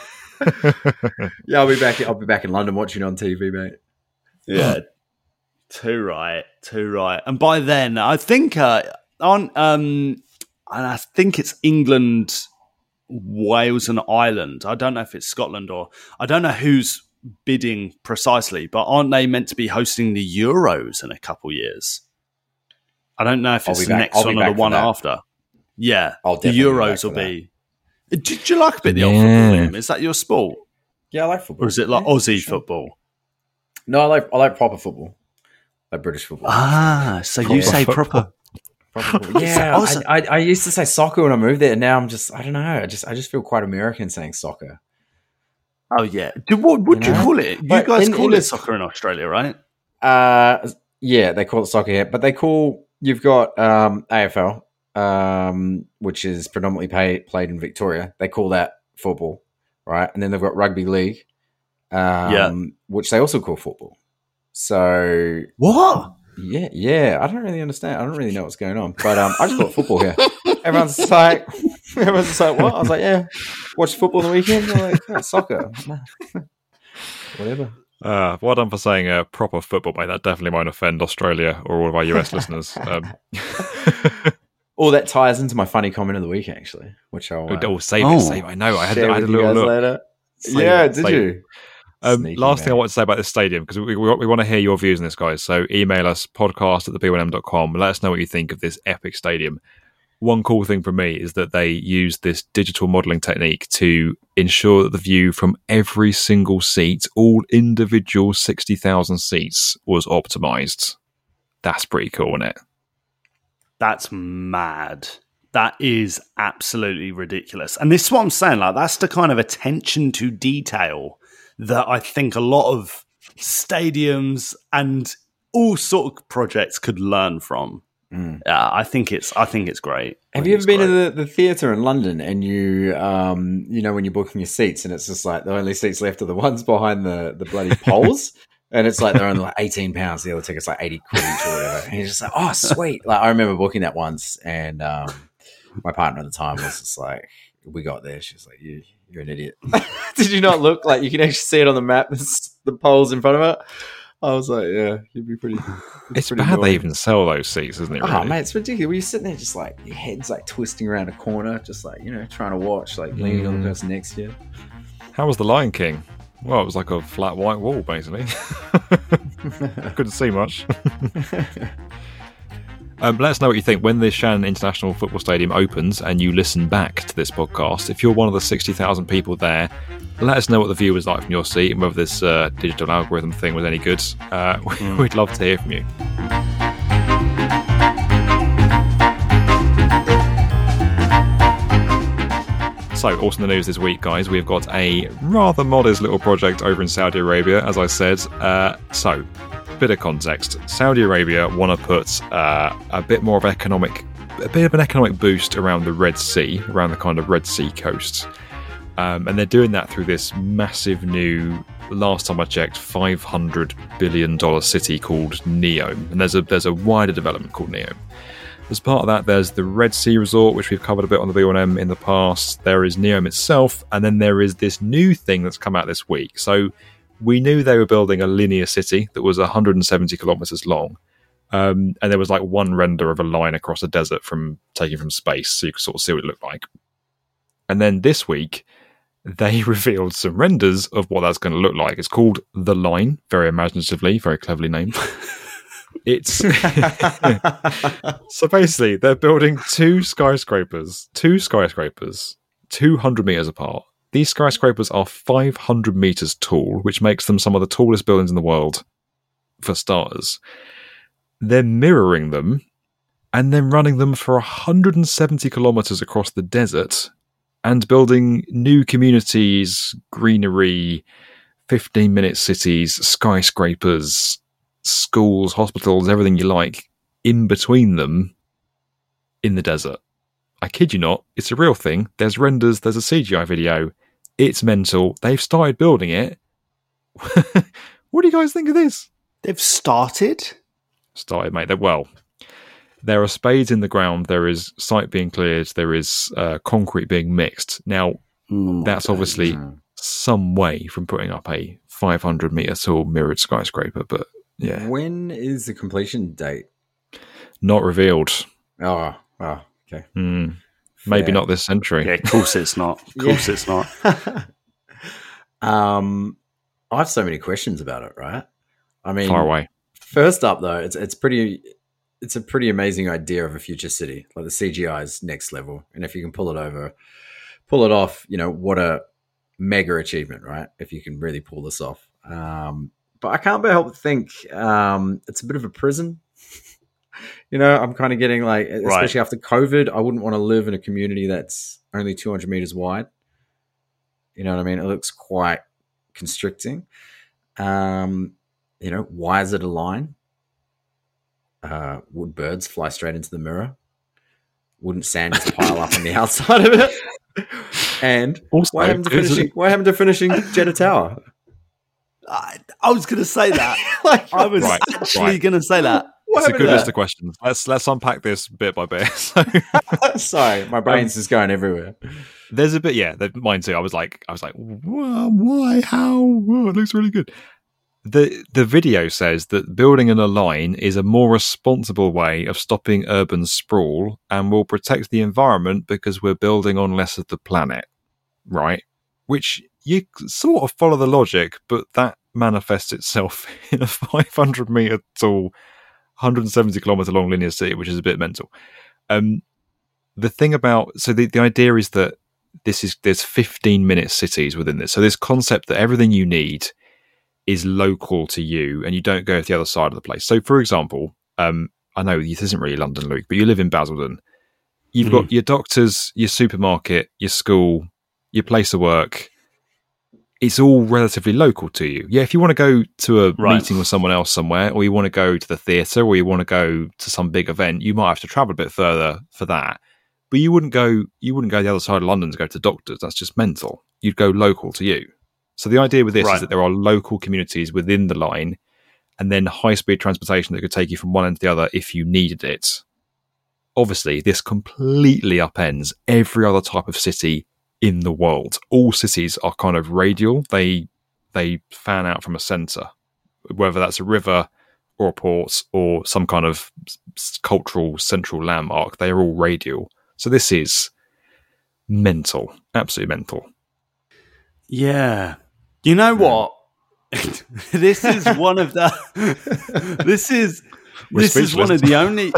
Yeah, I'll be back. I'll be back in London watching on TV, mate. Yeah. Too right. Too right. And by then, I think uh, on um, and I think it's England, Wales, and Ireland. I don't know if it's Scotland or I don't know who's bidding precisely, but aren't they meant to be hosting the Euros in a couple years? I don't know if it's the back- next I'll one or the one that. after. Yeah, I'll the definitely be back Euros will that. be. Did you like a bit of the old football? Liam? Is that your sport, Yeah, I like football. or is it like Yeah, Aussie sure. football? No, I like I like proper football, like British football. Ah, so you say football. proper. Proper. Yeah, Also- I, I, I used to say soccer when I moved there. and Now I'm just I don't know. I just I just feel quite American saying soccer. Oh yeah. Do, what would You you, know? call it? You But guys in- call in it soccer in Australia, right? Uh, yeah, they call it soccer here, but they call you've got um, AFL, um, which is predominantly pay, played in Victoria. They call that football, right? And then they've got rugby league, um, Yeah. which they also call football. So What? yeah, yeah, I don't really understand. I don't really know what's going on, but um, I just call it football here. Everyone's just like, everyone's just like, what? I was like, yeah, watch football on the weekend. They're like, "Oh, soccer, whatever. Uh, well done for saying uh, proper football, mate. That definitely won't offend Australia or all of our US listeners. Um, All that ties into my funny comment of the week, actually, which I'll uh, oh, save Oh. it, save it. I know. I had, share I had a with you little look. later. Save yeah, it, did save you? Um, Sneaky last thing I want to say about this stadium, because we, we, we want to hear your views on this, guys. So email us podcast at the b1m.com. Let us know what you think of this epic stadium. One cool thing for me is that they use this digital modeling technique to ensure that the view from every single seat, all individual 60,000 seats, was optimized. That's pretty cool, isn't it? That's mad. That is absolutely ridiculous. And this is what I'm saying. Like that's the kind of attention to detail that I think a lot of stadiums and all sort of projects could learn from. Mm. Yeah, I think it's. I think it's great. Have you ever been great. to the, the theatre in London and you, um, you know, when you're booking your seats and it's just like the only seats left are the ones behind the, the bloody poles? and it's like they're only like 18 pounds. The other ticket's like 80 quid each or whatever. And you're just like, oh, sweet. Like, I remember booking that once and um, my partner at the time was just like, we got there. She was like, you, you're an idiot. Did you not look like you can actually see it on the map? The poles in front of it. I was like, yeah, you'd be pretty. It's pretty bad they even sell those seats, isn't it? Oh Really? mate, it's ridiculous. You're sitting there just like your head's like twisting around a corner, just like you know, trying to watch, like leaning on Mm. the person next to you. How was the Lion King? Well, it was like a flat white wall, basically. I couldn't see much. Um, let us know what you think when the Xi'an International Football Stadium opens and you listen back to this podcast. If you're one of the 60,000 people there, let us know what the view was like from your seat and whether this uh, digital algorithm thing was any good. Uh, we'd love to hear from you. So, also in the news this week, guys, we've got a rather modest little project over in Saudi Arabia, as I said. Uh, so, bit of context Saudi Arabia want to put uh, a bit more of economic, a bit of an economic boost around the Red Sea, around the kind of Red Sea coast. Um, and they're doing that through this massive new last time I checked, five hundred billion dollar city called Neom, and there's a there's a wider development called Neom. As part of that, there's the Red Sea Resort, which we've covered a bit on the B1M in the past. There is Neom itself, and then there is this new thing that's come out this week. So we knew they were building a linear city that was 170 kilometers long. Um, and there was like one render of a line across a desert from taken from space, so you could sort of see what it looked like. And then this week, they revealed some renders of what that's going to look like. It's called The Line, very imaginatively, very cleverly named. It's so basically they're building two skyscrapers, two skyscrapers, 200 meters apart. These skyscrapers are 500 meters tall, which makes them some of the tallest buildings in the world, for starters. They're mirroring them and then running them for 170 kilometers across the desert and building new communities, greenery, 15 minute cities, skyscrapers, schools, hospitals, everything you like in between them in the desert. I kid you not, it's a real thing. There's renders, there's a CGI video. It's mental. They've started building it. what do you guys think of this? They've started? Started, mate. They're, well, there are spades in the ground. There is site being cleared. There is uh, concrete being mixed. Now, Oh that's obviously some way from putting up a 500 meter tall mirrored skyscraper, but yeah, When is the completion date? not revealed. Oh, oh okay. Hmm. Maybe Fair. not this century. Yeah, of course it's not. Of course Yeah. it's not. um, I have so many questions about it. Right? I mean, Far away. First up, though, it's it's pretty. It's a pretty amazing idea of a future city. Like the CGI is next level, and if you can pull it over, pull it off, you know what a mega achievement, right? If you can really pull this off. Um, but I can't help but think um, it's a bit of a prison. You know, I'm kind of getting like, especially after COVID, I wouldn't want to live in a community that's only 200 meters wide. You know what I mean? It looks quite constricting. Um, you know, why is it a line? Uh, would birds fly straight into the mirror? Wouldn't sand just pile up on the outside of it? And Also, what happened to is it- finishing? What happened to finishing Jeddah Tower? I, I was going to say that. like, I was Right, actually right. going to say that. What It's a good list of questions. Let's let's unpack this bit by bit. So Sorry, my brain's um, just going everywhere. there's a bit, yeah, the, mine too. I was like, I was like, "Wha- why? How? Whoa, it looks really good. The the video says that building in a line is a more responsible way of stopping urban sprawl and will protect the environment because we're building on less of the planet, right? Which you sort of follow the logic, but that manifests itself in a 500 meter tall, 170 kilometer long linear city, which is a bit mental. Um, the thing about so the, the idea is that this is there's 15 minute cities within this. So this concept that everything you need is local to you and you don't go to the other side of the place. So for example, um, I know this isn't really London, Luke, but you live in Basildon. You've got your doctors, your supermarket, your school, your place of work. It's all relatively local to you. Yeah, if you want to go to a Right. meeting with someone else somewhere, or you want to go to the theatre, or you want to go to some big event, you might have to travel a bit further for that but you wouldn't go you wouldn't go the other side of London to go to doctors. That's just mental. You'd go local to you. So the idea with this Right. is that there are local communities within the line, and then high speed transportation that could take you from one end to the other if you needed it. Obviously, this completely upends every other type of city in the world. All cities are kind of radial. They they fan out from a centre, whether that's a river or a port or some kind of cultural central landmark. They are all radial. So this is mental, absolutely mental. Yeah. You know what? this is one of the. this is We're this is one of the only.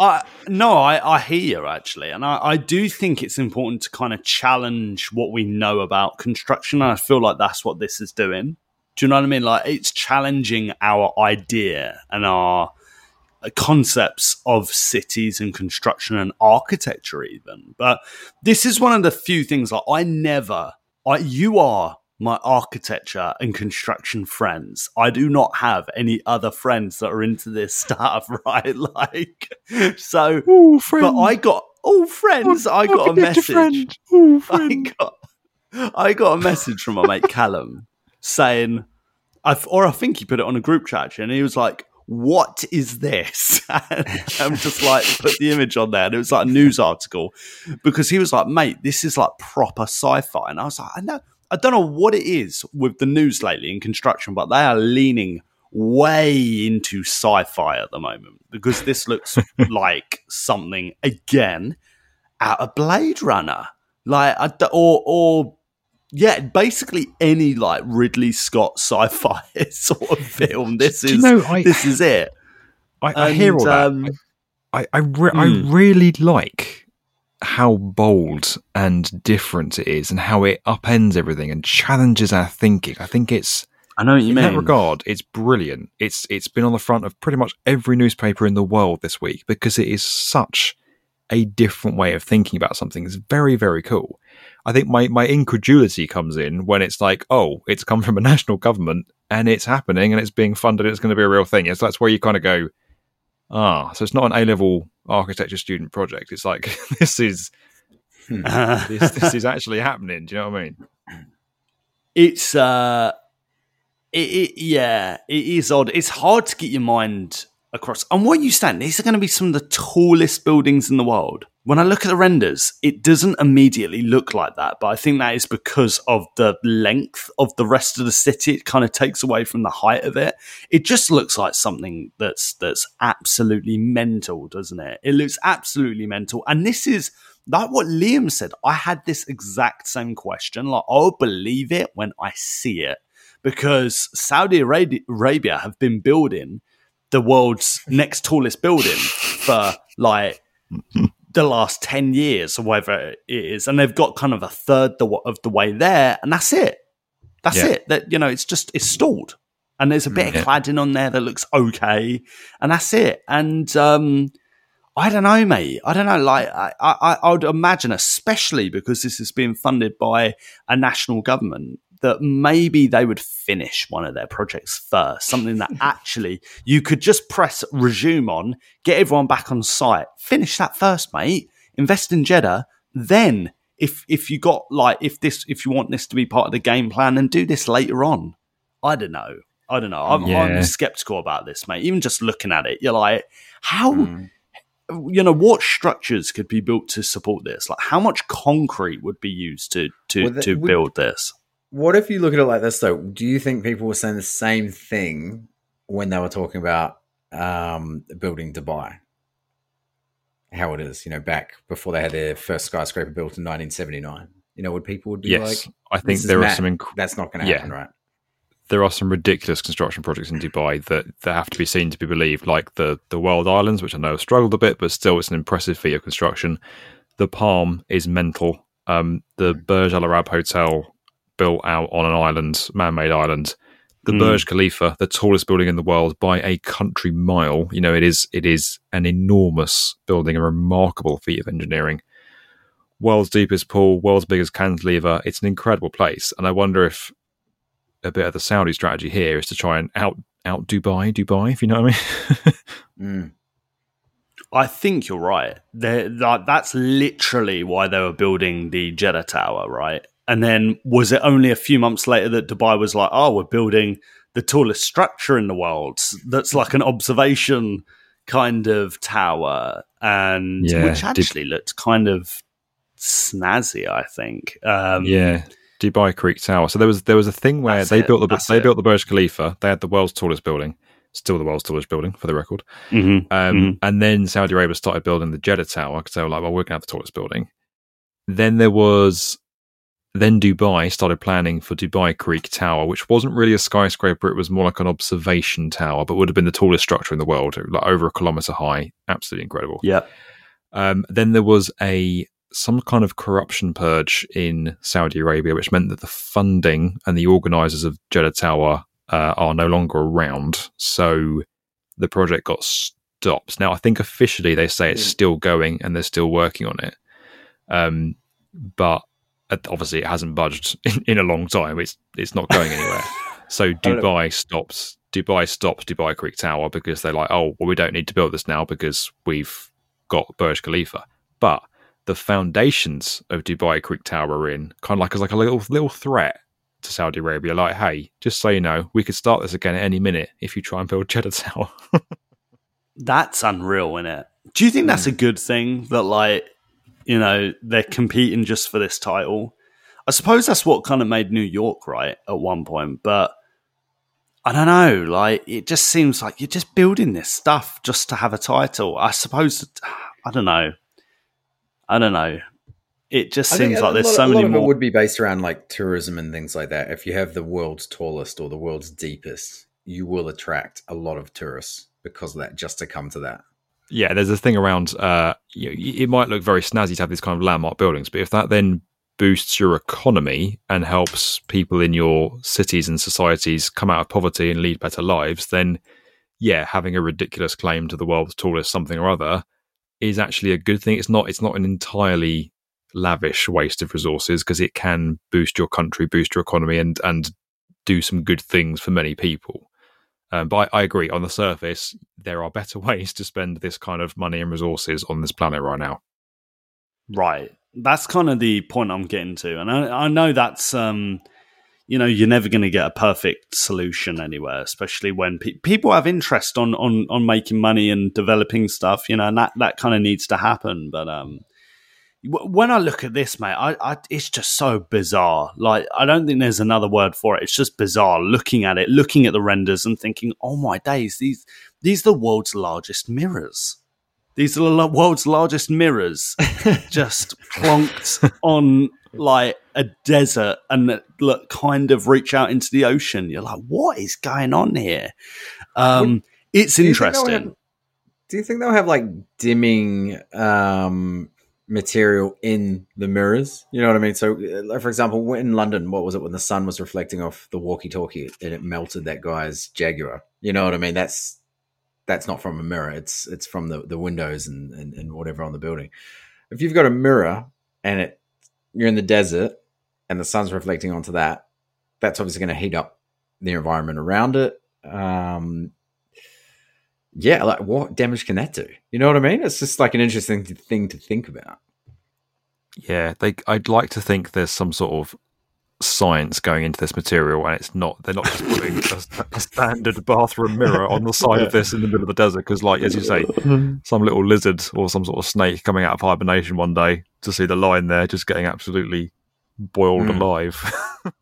I no, I, I hear you actually, and I, I do think it's important to kind of challenge what we know about construction. And I feel like that's what this is doing. Do you know what I mean? Like it's challenging our idea and our concepts of cities and construction and architecture, even. But this is one of the few things like I never. I you are my architecture and construction friends. I do not have any other friends that are into this stuff, right? Like, so, but I got all friends. I got a message. I got, I got a message from my mate Callum saying, I, or I think he put it on a group chat, and he was like, "What is this?" and I'm just like, put the image on there, and it was like a news article because he was like, "Mate, this is like proper sci-fi," and I was like, "I know." I don't know what it is with the news lately in construction, but they are leaning way into sci-fi at the moment because this looks like something again out of Blade Runner, like or or yeah, basically any like Ridley Scott sci-fi sort of film. This Do you is know, I- this is it. I, I hear all And, that. um, I I, re- I Hmm. really like how bold and different it is, and how it upends everything and challenges our thinking. I think it's I know what you in mean. that regard, it's brilliant. It's it's been on the front of pretty much every newspaper in the world this week because it is such a different way of thinking about something. It's very very cool. I think my my incredulity comes in when it's like, oh, it's come from a national government and it's happening and it's being funded. And it's going to be a real thing. Yes, that's where you kind of go, ah, so it's not an A level architecture student project. It's like this is this, this is actually happening. Do you know what I mean? it's uh it, it yeah it is odd it's hard to get your mind across. And where you stand these are going to be some of the tallest buildings in the world. When i look at the renders it doesn't immediately look like that but i think that is because of the length of the rest of the city. It kind of takes away from the height of it. It just looks like something that's that's absolutely mental doesn't it? It looks absolutely mental. And this is like what Liam said, I had this exact same question. Like, I'll believe it when I see it. Because Saudi Arabia, Arabia have been building the world's next tallest building for like the last 10 years or whatever it is. And they've got kind of a third the, of the way there, and that's it. That's Yeah. it. That, you know, it's just, it's stalled. And there's a bit Yeah. of cladding on there that looks okay. And that's it. And, um, I don't know, mate. I don't know. Like, I, I, I would imagine, especially because this is being funded by a national government, that maybe they would finish one of their projects first. Something that actually you could just press resume on, get everyone back on site, finish that first, mate. Invest in Jeddah, then if if you got like if this if you want this to be part of the game plan, and do this later on. I don't know. I don't know. I'm, Yeah. I'm skeptical about this, mate. Even just looking at it, you're like, how Hmm. you know what structures could be built to support this like how much concrete would be used to to Well, the- to would- build this What if you look at it like this though? Do you think people were saying the same thing when they were talking about um, building Dubai? How it is, you know, back before they had their first skyscraper built in 1979. You know, would people would be Yes, like, I think there are mad. some inc- That's not going to Yeah. happen, right? there are some ridiculous construction projects in Dubai that, that have to be seen to be believed, like the the World Islands, which I know have struggled a bit, but still it's an impressive feat of construction. The Palm is mental. Um, the Burj Al Arab Hotel built out on an island, man-made island. The Mm. Burj Khalifa, the tallest building in the world by a country mile. You know, it is it is an enormous building, a remarkable feat of engineering. World's deepest pool, world's biggest cantilever. It's an incredible place, and I wonder if a bit of the Saudi strategy here is to try and out out Dubai, Dubai, if you know what I mean. Mm. i think you're right They're, that's literally why they were building the jeddah tower right and then was it only a few months later that dubai was like oh we're building the tallest structure in the world that's like an observation kind of tower and Yeah, which did- actually looked kind of snazzy i think um yeah, Dubai Creek Tower. So there was there was a thing where they it, built the they it. built the Burj Khalifa. They had the world's tallest building, still the world's tallest building for the record. mhm, Um, mhm. And then Saudi Arabia started building the Jeddah Tower because they were like, well, we're going to have the tallest building. Then there was, then Dubai started planning for Dubai Creek Tower, which wasn't really a skyscraper. It was more like an observation tower, but would have been the tallest structure in the world, like over a kilometer high. Absolutely incredible. yeah Um, then there was a some kind of corruption purge in Saudi Arabia, which meant that the funding and the organisers of Jeddah Tower uh, are no longer around. So the project got stopped. Now I think officially they say it's still going and they're still working on it, um, but Uh, obviously it hasn't budged in, in a long time. It's it's not going anywhere. so Dubai stops. Dubai stops Dubai Creek Tower because they're like, oh, well, we don't need to build this now because we've got Burj Khalifa. But the foundations of Dubai Creek Tower are in kind of like as like a little little threat to Saudi Arabia, like, hey, just so you know, we could start this again at any minute if you try and build Jeddah Tower. That's unreal, isn't it? Do you think that's hmm. a good thing that, like, you know, they're competing just for this title? I suppose that's what kind of made New York right at one point, but I don't know. Like, it just seems like you're just building this stuff just to have a title. I suppose. I don't know. I don't know. It just I seems like there's lot- so many more. it would be based around like tourism and things like that. If you have the world's tallest or the world's deepest, you will attract a lot of tourists because of that, just to come to that. Yeah, there's a thing around. Uh, you know, it might look very snazzy to have these kind of landmark buildings, but if that then boosts your economy and helps people in your cities and societies come out of poverty and lead better lives, then yeah, having a ridiculous claim to the world's tallest something or other is actually a good thing. It's not. It's not an entirely lavish waste of resources because it can boost your country, boost your economy, and and do some good things for many people. Um, but I, I agree. On the surface, there are better ways to spend this kind of money and resources on this planet right now. Right. That's kind of the point I'm getting to. And I, I know that's, um, you know, you're never going to get a perfect solution anywhere, especially when pe- people have interest on, on, on making money and developing stuff, you know, and that, that kind of needs to happen. But, um, when I look at this, mate, I, I, it's just so bizarre. Like, I don't think there's another word for it. It's just bizarre looking at it, looking at the renders and thinking, oh my days, these, these are the world's largest mirrors. These are the world's largest mirrors just plonked on like a desert and look kind of reach out into the ocean. You're like, what is going on here? Um, it's Do you think they'll interesting. do you think they'll have like dimming um, material in the mirrors? You know what I mean? So, uh, for example, in London, what was it when the sun was reflecting off the walkie-talkie and it melted that guy's Jaguar? You know what I mean? That's that's not from a mirror. It's it's from the, the windows and, and, and whatever on the building. If you've got a mirror and it you're in the desert and the sun's reflecting onto that, that's obviously going to heat up the environment around it. Um, yeah, like what damage can that do? You know what I mean? It's just like an interesting thing to think about. Yeah, they. I'd like to think there's some sort of science going into this material, and it's not. They're not just putting a, a standard bathroom mirror on the side of this in the middle of the desert because, like as you say, some little lizard or some sort of snake coming out of hibernation one day to see the line there, just getting absolutely boiled Mm. alive.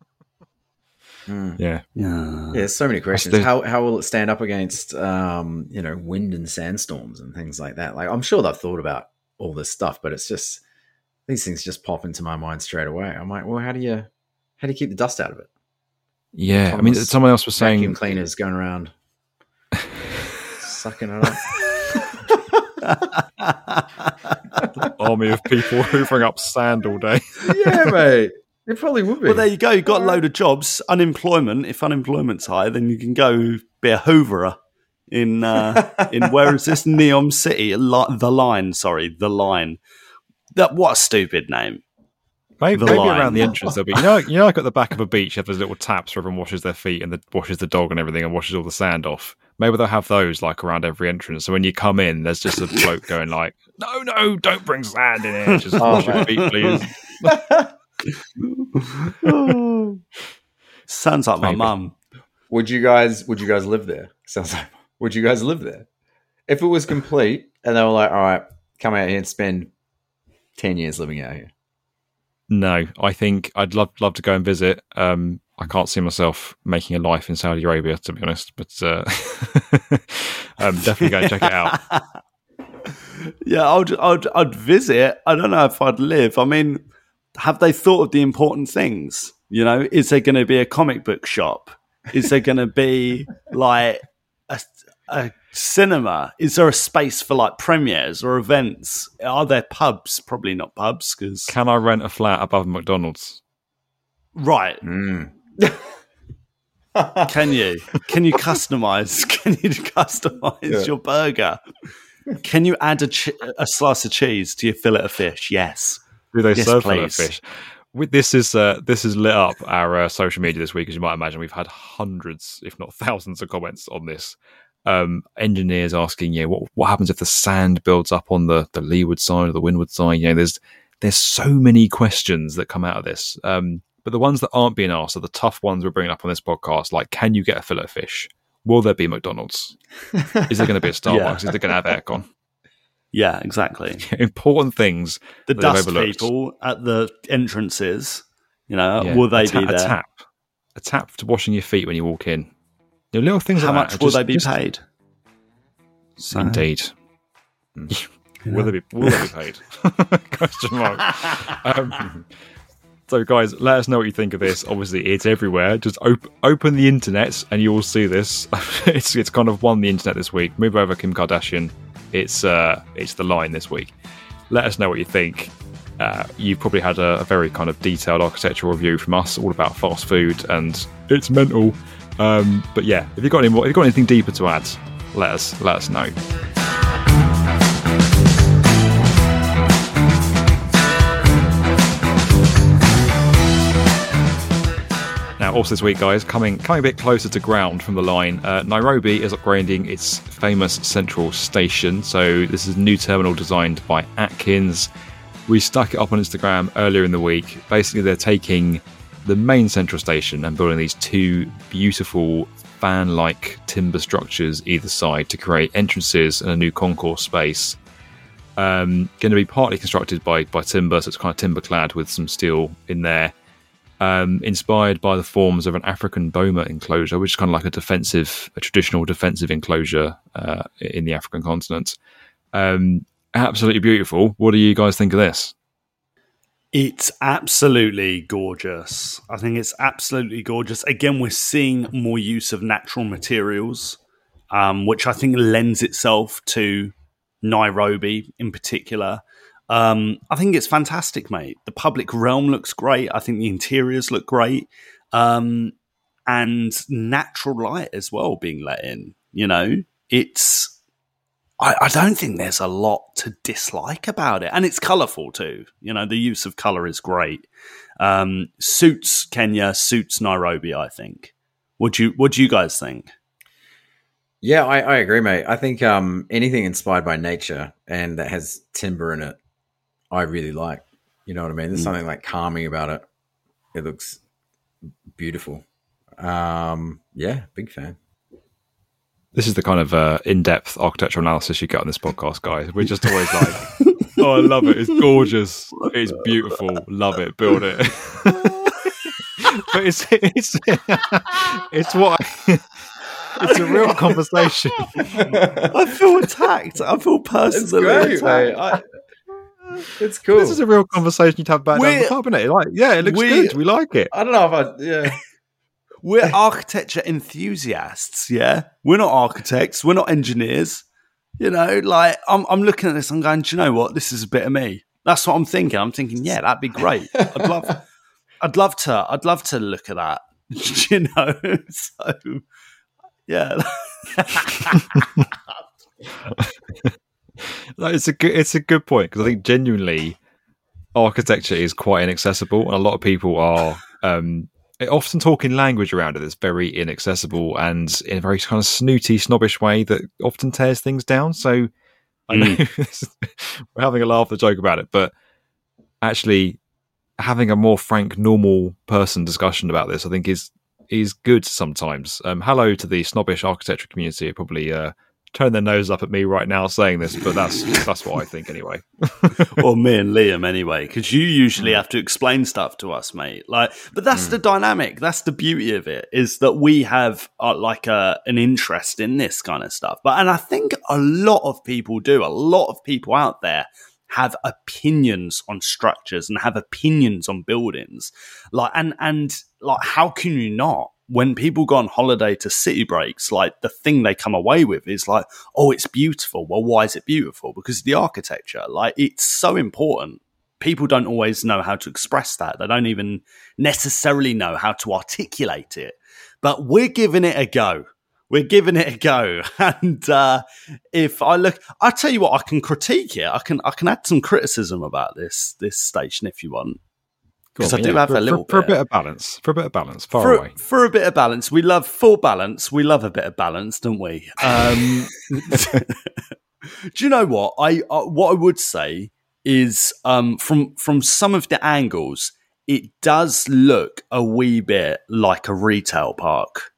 Mm. yeah, Yeah. Yeah, there's so many questions. there's- How how will it stand up against um, you know wind and sandstorms and things like that? Like I'm sure they've thought about all this stuff, but it's just these things just pop into my mind straight away. I'm like, well, how do you how do you keep the dust out of it? yeah. I mean, someone else was Vacuum saying cleaners going around sucking it up. army of people hoovering up sand all day. yeah, mate. It probably would be. Well, there you go. You've got a load of jobs. Unemployment. If unemployment's high, then you can go be a hooverer in uh, in where is this Neom City? Li- The Line. Sorry, the Line. That what a stupid name. Maybe, The maybe around the entrance there'll be you know you know like at the back of a beach you have those little taps where everyone washes their feet and the, washes the dog and everything and washes all the sand off. Maybe they'll have those like around every entrance. So when you come in, there's just a bloke going like, "No, no, don't bring sand in here. Just Oh, wash your feet, please." Sounds like my Maybe. mum. Would you guys would you guys live there? Sounds like would you guys live there? If it was complete and they were like, all right, come out here and spend ten years living out here. No, I think I'd love love to go and visit. Um, I can't see myself making a life in Saudi Arabia, to be honest. But uh, um, definitely go and check it out. Yeah, I'd, I'd I'd visit. I don't know if I'd live. I mean, have they thought of the important things? You know, is there going to be a comic book shop? Is there going to be like a, a cinema? Is there a space for like premieres or events? Are there pubs? Probably not pubs because Can I rent a flat above McDonald's? right. Mm. Can you? Can you customize? Can you customize Yeah. your burger? Can you add a, ch- a slice of cheese to your fillet of fish? Yes. Do they Yes, serve please. fish? With this is uh, this has lit up our uh, social media this week, as you might imagine. We've had hundreds, if not thousands, of comments on this. Um, engineers asking, yeah, what what happens if the sand builds up on the the leeward side or the windward side? You know, there's there's so many questions that come out of this. Um, But the ones that aren't being asked are the tough ones we're bringing up on this podcast. Like, can you get a fillet of fish? Will there be McDonald's? Is there going to be a Starbucks? Yeah. Is there going to have aircon? Yeah, exactly. Important things The dust people at the entrances, you know, Yeah, will they ta- be A there? tap, a tap to washing your feet when you walk in. You know, little things How like much that. will Just- they be just- paid? So- Indeed. will they be? Will they be paid? Question mark. Um, so, guys, let us know what you think of this. Obviously, it's everywhere. Just op- open the internet and you will see this. it's it's kind of won the internet this week. Move over, Kim Kardashian. It's uh, it's the line this week. Let us know what you think. Uh, you've probably had a, a very kind of detailed architectural review from us, all about fast food, and it's mental. Um, but yeah, if you've got any more, if you've got anything deeper to add, let us let us know. Also this week, guys, coming coming a bit closer to ground from the line, uh, Nairobi is upgrading its famous central station. So this is a new terminal designed by Atkins. We stuck it up on Instagram earlier in the week. Basically, they're taking the main central station and building these two beautiful fan-like timber structures either side to create entrances and a new concourse space. Um, going to be partly constructed by by timber, so it's kind of timber clad with some steel in there um, inspired by the forms of an African boma enclosure, which is kind of like a defensive, a traditional defensive enclosure uh, in the African continent. Um, absolutely beautiful. What do you guys think of this? It's absolutely gorgeous. I think it's absolutely gorgeous. Again, we're seeing more use of natural materials, um, which I think lends itself to Nairobi in particular. Um, I think it's fantastic, mate. The public realm looks great. I think the interiors look great. Um, and natural light as well being let in. You know, it's I, I don't think there's a lot to dislike about it, and it's colourful too. You know, the use of colour is great. Um, suits Kenya, suits Nairobi. I think. What do you What do you guys think? Yeah, I, I agree, mate. I think um, anything inspired by nature and that has timber in it, I really like. You know what I mean? There's Mm. something like calming about it. It looks beautiful. Um, yeah, big fan. This is the kind of uh, in-depth architectural analysis you get on this podcast, guys. We're just always like, "Oh, I love it. It's gorgeous. It's beautiful. Love it. Build it." but it's it's it's what it's a real conversation. I feel attacked. I feel personally attacked. it's cool. This is a real conversation you'd have We're- the pub. Like, yeah, it looks good. We like it. I don't know if I. Yeah. We're architecture enthusiasts, yeah. We're not architects. We're not engineers. You know, like I'm, I'm looking at this. I'm going, do you know what? This is a bit of me. That's what I'm thinking. I'm thinking, yeah, that'd be great. I'd love, I'd love to, I'd love to look at that. you know, so yeah. It's a good it's a good point because I think genuinely architecture is quite inaccessible, and a lot of people are um, often talking language around it that's very inaccessible and in a very kind of snooty, snobbish way that often tears things down. So I know we're having a laugh, a joke about it, but actually having a more frank, normal person discussion about this, I think is is good sometimes. Um, hello to the snobbish architecture community. Probably uh, turn their nose up at me right now saying this, but that's that's what I think anyway. or me and Liam anyway, because you usually have to explain stuff to us, mate. Like, but that's the dynamic. That's the beauty of it is that we have uh, like a an interest in this kind of stuff. But and I think a lot of people do. A lot of people out there have opinions on structures and have opinions on buildings. Like, and and like, how can you not? When people go on holiday to city breaks, like the thing they come away with is like, oh, it's beautiful. Well, why is it beautiful? Because the architecture. Like, it's so important. People don't always know how to express that. They don't even necessarily know how to articulate it. But we're giving it a go. We're giving it a go. And uh, if I look, I tell you what, I can critique it. I can I can add some criticism about this this station if you want. Because I do have for, a little for, for a bit. bit of balance. For a bit of balance, far for, away. for a bit of balance. We love full balance. We love a bit of balance, don't we? Um, do you know what I uh, what I would say is um, from from some of the angles, it does look a wee bit like a retail park.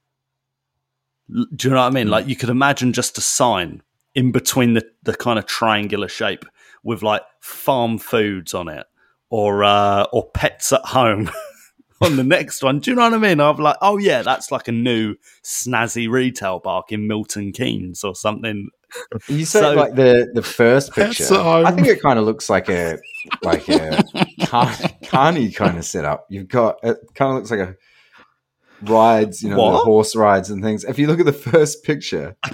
Do you know what I mean? Like you could imagine just a sign in between the, the kind of triangular shape with like farm foods on it or uh, or pets at home on the next one. Do you know what I mean? I'm like, oh yeah, that's like a new snazzy retail park in Milton Keynes or something. You said So- like the the first picture. at. I think it kind of looks like a like a car- carny kind of setup. You've got it kind of looks like a rides, you know, the horse rides and things. If you look at the first picture,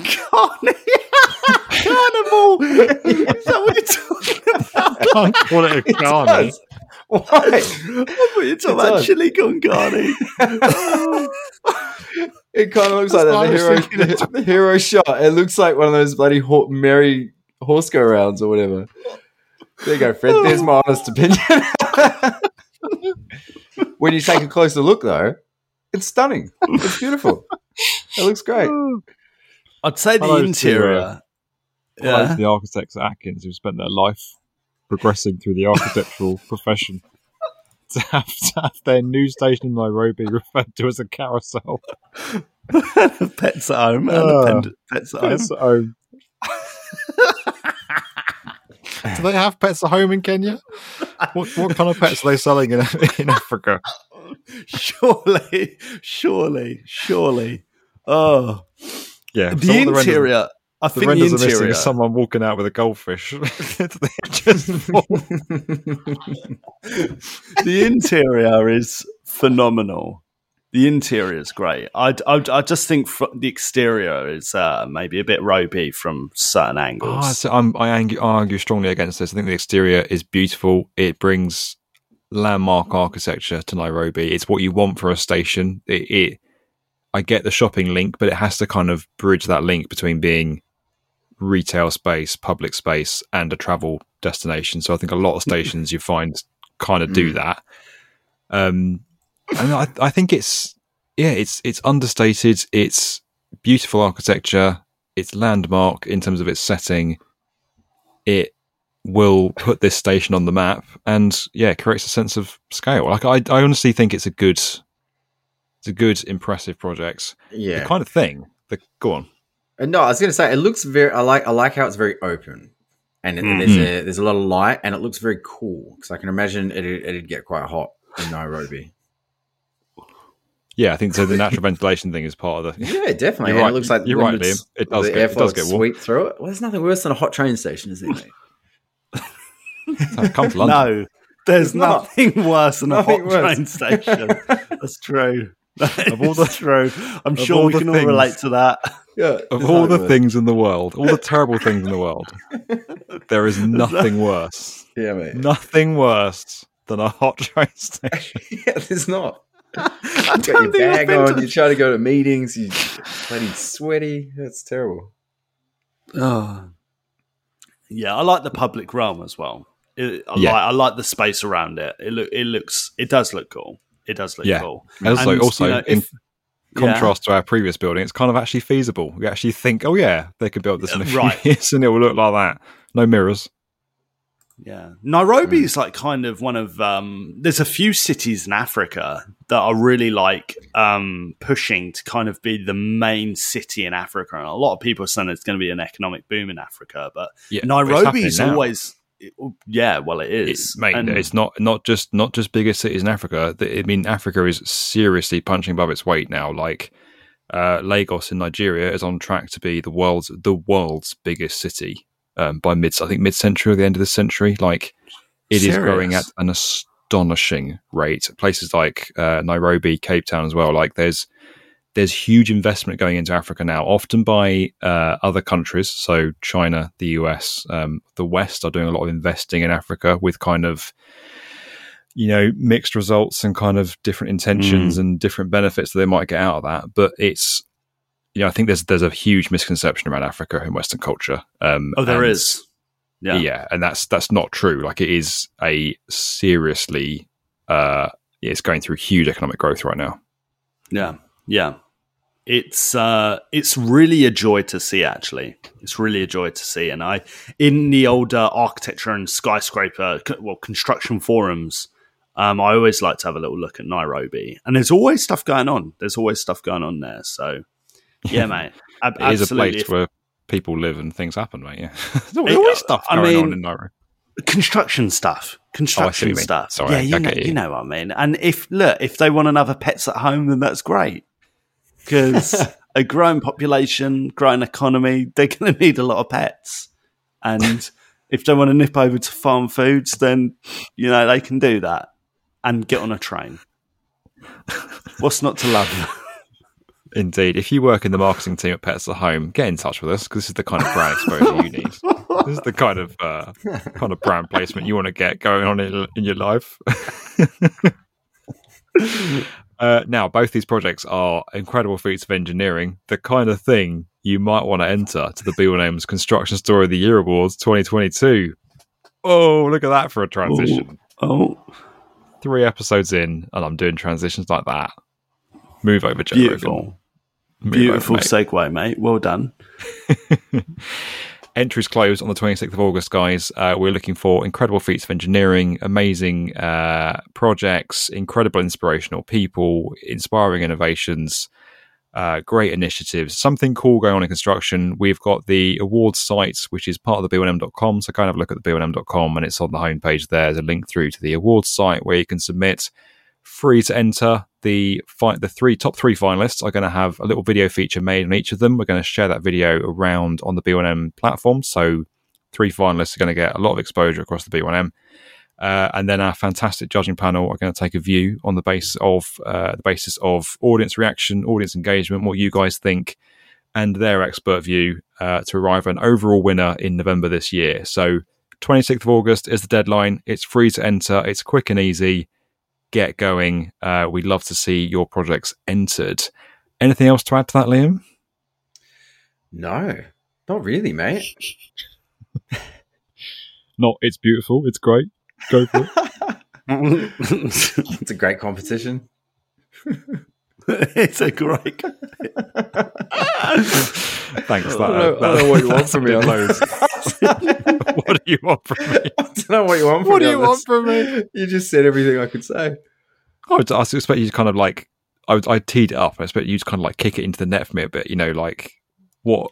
Carnival. Is that what you're talking about? Can't call it a It carny. does. Why? I thought you were talking about does. chili con carne. It kind of looks like That's that. The hero, the, the hero shot. It looks like one of those bloody ho- merry horse go rounds or whatever. There you go, Fred. There's my honest opinion. when you take a closer look, though, it's stunning. It's beautiful. It looks great. I'd say the Hello to, interior. uh, Yeah. to the architects at Atkins who spent their life progressing through the architectural profession to have, to have their new station in Nairobi referred to as a carousel. pets at home. and Uh, the pets at home. At home. Do they have pets at home in Kenya? What, what kind of pets are they selling in, in Africa? Surely, surely, surely. Oh, Yeah, the so what renders- interior. I The think the renders are missing interior. is someone walking out with a goldfish. They just fall. the interior is phenomenal. The interior is great. I, I, I just think fr- the exterior is uh, maybe a bit ropey from certain angles. Oh, so I argue, argue strongly against this. I think the exterior is beautiful. It brings landmark architecture to Nairobi. It's what you want for a station. It, it, I get the shopping link, but it has to kind of bridge that link between being retail space, public space, and a travel destination. So I think a lot of stations you find kind of do that. Um, and I, I think it's yeah, it's it's understated. It's beautiful architecture. It's landmark in terms of its setting. It will put this station on the map, and yeah, it creates a sense of scale. Like I, I honestly think it's a good, it's a good, impressive project. Yeah. the kind of thing. The go on. No, I was going to say it looks very. I like. I like how it's very open, and it, Mm. there's a there's a lot of light, and it looks very cool. Because I can imagine it it'd get quite hot in Nairobi. Yeah, I think so. The natural ventilation thing is part of the. Yeah, definitely. You're right. it looks like You're right, Liam. It does the get- it does get warm. sweep through it. Well, there's nothing worse than a hot train station, is there? Mate? Come to London. No, there's It's not. nothing worse than a hot worse. train station. That's true. Of all the- That's true. I'm of sure we the can all things- relate to that. yeah. Of all the things in the world, all the terrible things in the world, there is nothing worse. yeah, mate. Nothing worse than a hot train station. yeah, there's not. I You got your don't think I've bag on. to You try to go to meetings. You bloody sweaty. That's terrible. Oh. Yeah, I like the public realm as well. It, I, Yeah. like, I like the space around it. It look, it looks, it does look cool. It does look Yeah. cool. And also, And, also you know, in if- contrast to our previous building, it's kind of actually feasible. We actually think, oh yeah, they could build this in a few Right. years and it will look like that. No mirrors. Yeah. Nairobi is like kind of one of um there's a few cities in Africa that are really like um pushing to kind of be the main city in Africa. And a lot of people are saying it's going to be an economic boom in Africa, but Yeah, it's Nairobi happening is now. always yeah, well it is. It's, mate, And- it's not not just not just biggest cities in Africa. I mean, Africa is seriously punching above its weight now. Like uh, Lagos in Nigeria is on track to be the world's the world's biggest city um, by mid I think mid century or the end of the century. Like it is growing at an astonishing rate. Places like uh, Nairobi, Cape Town as well. Like there's there's huge investment going into Africa now, often by uh, other countries. So China, the US, um, the West are doing a lot of investing in Africa with kind of you know mixed results and kind of different intentions and different benefits that they might get out of that. But it's you know I think there's there's a huge misconception around Africa in Western culture. Um, Oh, there and- is. Yeah. yeah. and that's that's not true. Like it is a seriously, uh, it's going through huge economic growth right now. Yeah, yeah. It's uh, it's really a joy to see. Actually, it's really a joy to see. And I, in the older architecture and skyscraper, well, construction forums, Um, I always like to have a little look at Nairobi, and there's always stuff going on. There's always stuff going on there. So, yeah, mate, ab- It is a place If- where people live and things happen, mate. Yeah, there's always stuff I going on in Nairobi. construction stuff, construction you mean. stuff. Sorry, yeah, you I know, you. you know what I mean. And if look, if they want another pets at home, then that's great because a growing population, growing economy, they're going to need a lot of pets. And if they want to nip over to farm foods, then you know they can do that and get on a train. What's not to love? Indeed. If you work in the marketing team at Pets at Home, get in touch with us because this is the kind of brand exposure you need. This is the kind of uh, kind of brand placement you want to get going on in, in your life. uh, now, both these projects are incredible feats of engineering, the kind of thing you might want to enter to the B1M's Construction Story of the Year Awards 2022. Oh, look at that for a transition. Oh, Three episodes in, and I'm doing transitions like that. Move over, Joe beautiful. Move beautiful over, mate. segue, mate. Well done. Entries close on the 26th of August, guys. Uh, we're looking for incredible feats of engineering, amazing uh, projects, incredible inspirational people, inspiring innovations, uh, great initiatives, something cool going on in construction. We've got the awards site, which is part of the B1M.com. So kind of look at the B1M.com and it's on the homepage there. There's a link through to the awards site where you can submit free to enter. The fi- the three top three finalists are going to have a little video feature made on each of them. We're going to share that video around on the B1M platform. So three finalists are going to get a lot of exposure across the B1M. Uh, and then our fantastic judging panel are going to take a view on the base of uh, the basis of audience reaction, audience engagement, what you guys think, and their expert view uh, to arrive at an overall winner in November this year. So 26th of August is the deadline. It's free to enter. It's quick and easy get going. Uh, we'd love to see your projects entered. Anything else to add to that, Liam? No, not really, mate. Not. It's beautiful. It's great. Go for it. It's a great competition. it's a great. Thanks. That, I don't know- I don't know what you want from me on loads. what do you want from me? I don't know what you want from me. What do you want from me? You just said everything I could say. I would I expect you to kind of like I would I teed it up. I expect you to kind of like kick it into the net for me a bit. You know, like what?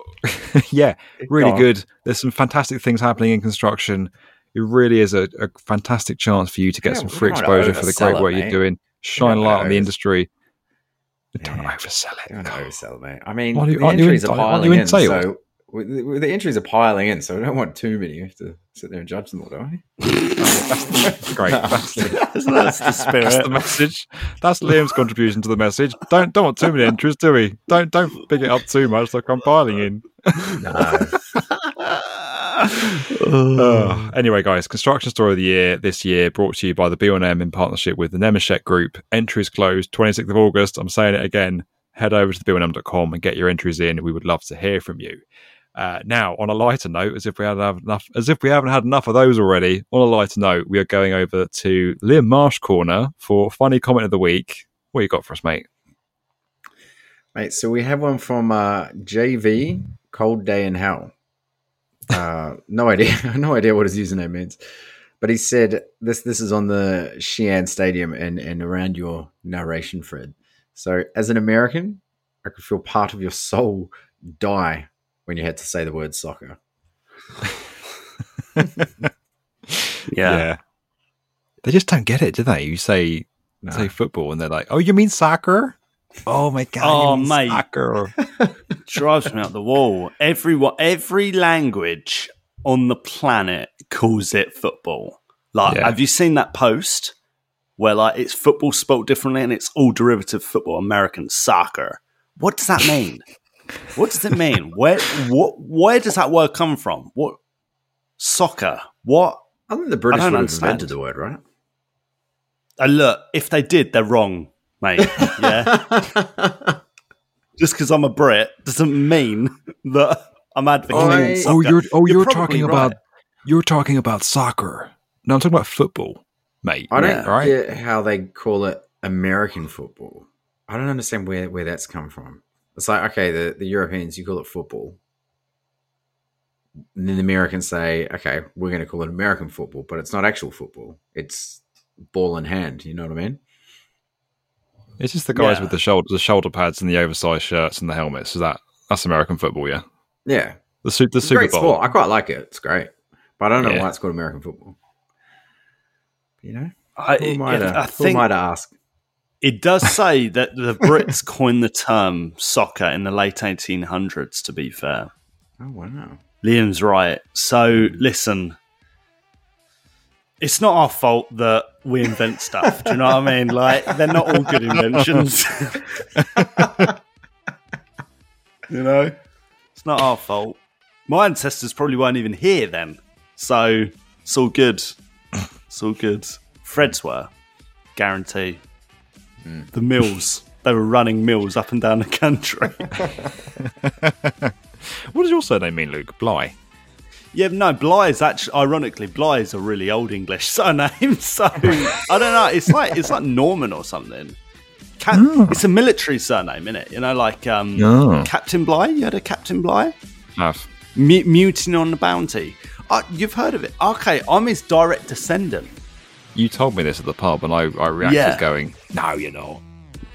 yeah, really on. good. There's some fantastic things happening in construction. It really is a, a fantastic chance for you to get Yeah, some free exposure for the great it, work you're doing. Shine a light on the industry. Don't oversell it. Don't oversell, mate. I mean, you- the entries are piling in so the, with the entries are piling in. So we don't want too many. You have to sit there and judge them all, don't we? Great. That's, That's, that's the spirit. that's the message. That's Liam's contribution to the message. Don't don't want too many entries, do we? Don't don't big it up too much like I'm piling in. No. Uh, anyway, guys, construction story of the year this year brought to you by the B1M in partnership with the Nemetschek Group. Entries closed 26th of August. I'm saying it again. Head over to the B1M.com and get your entries in. We would love to hear from you. Uh, now, on a lighter note, as if we hadn't enough, as if we haven't had enough of those already. On a lighter note, we are going over to Liam Marsh corner for funny comment of the week. What you got for us, mate? Mate, so we have one from uh, JV, Cold Day in Hell. Uh, no idea, no idea what his username means, but he said this. This is on the Xi'an Stadium and and around your narration, Fred. So, as an American, I could feel part of your soul die when you had to say the word soccer. yeah. They just don't get it, do they? You say No. say football, and they're like, "Oh, you mean soccer? Oh my god! Oh, you mate. soccer." drives me out the wall. Everyone, every language on the planet calls it football. Like, Yeah. have you seen that post where like it's football spelt differently and it's all derivative football, American soccer? What does that mean? What does it mean? Where what where does that word come from? What soccer? What? I think the British don't would have understand. invented the word, right? Uh, look, if they did, they're wrong, mate. Yeah. Just because I'm a Brit doesn't mean that I'm advocating. I- soccer. Oh, you're oh, you're, probably talking right. about you're talking about soccer. No, I'm talking about football, mate. I don't Yeah. right? get how they call it American football. I don't understand where, where that's come from. It's like, okay, the, the Europeans, you call it football. And then the Americans say, okay, we're going to call it American football, but it's not actual football. It's ball in hand. You know what I mean? It's just the guys Yeah. with the shoulder the shoulder pads and the oversized shirts and the helmets. Is that that's American football, yeah. Yeah, The, su- the it's Super great Bowl. sport. I quite like it. It's great, but I don't know Yeah. why it's called American football. You know, I, who am I to, I who think am I to ask? It does say that the Brits coined the term soccer in the late 1800s. To be fair, Oh wow! Liam's right. So hmm. listen, it's not our fault that we invent stuff. Do you know what I mean? Like they're not all good inventions. you know, it's not our fault. My ancestors probably weren't even here then, so it's all good. It's all good. Fred's were, guarantee. The mills. They were running mills up and down the country. What does your surname mean, Luke? Bly. Yeah, no, Bly is actually ironically Bly is a really old English surname. So I don't know. It's like it's like Norman or something. Cap- It's a military surname, isn't it? You know, like um, Oh. Captain Bligh. You heard of Captain Bligh? Have. Mu- Mutiny on the Bounty. Uh, you've heard of it? Okay, I'm his direct descendant. You told me this at the pub, and I, I reacted Yeah. going, "No, you're not."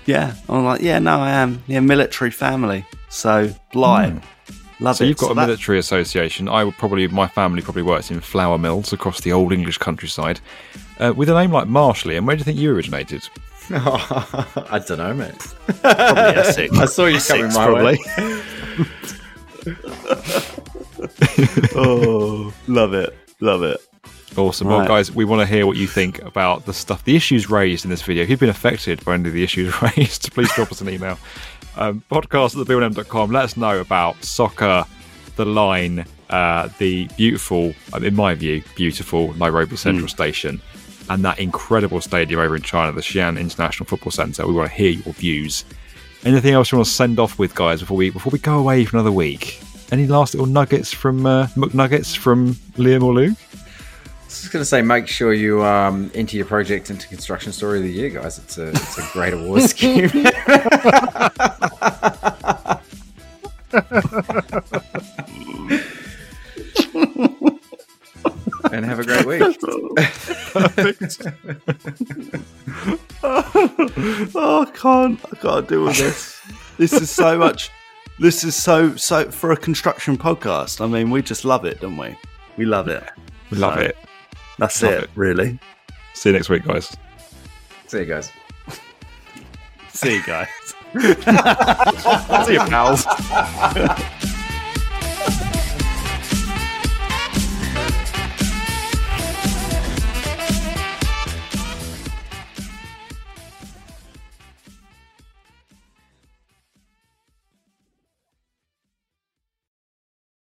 Yeah, I'm like, yeah, no, I am. Yeah, military family. So Bly, love So it. you've got a that- military association. I would probably, my family probably works in flour mills across the old English countryside. Uh, with a name like Marshley, and where do you think you originated? I don't know, mate. Probably Essex. I saw you Essex, coming my way. oh, love it, love it. Awesome. Well, guys, we want to hear what you think about the stuff, the issues raised in this video. If you've been affected by any of the issues raised, please drop us an email. Um, podcast at the Let us know about soccer, the line, uh, the beautiful, um, in my view, beautiful Nairobi Central Station, and that incredible stadium over in China, the Xi'an International Football Centre. We want to hear your views. Anything else you want to send off with, guys, before we before we go away for another week? Any last little nuggets from uh, McNuggets from Liam or Luke? I was just going to say, make sure you um, enter your project into Construction Story of the Year, guys. It's a it's a great award scheme. and have a great week. oh, I can't. I can't deal with this. this is so much. This is so so for a construction podcast. I mean, we just love it, don't we? We love it. We love So, it. That's it, it. really. See you next week, guys. See you guys. See you guys. See you, pals.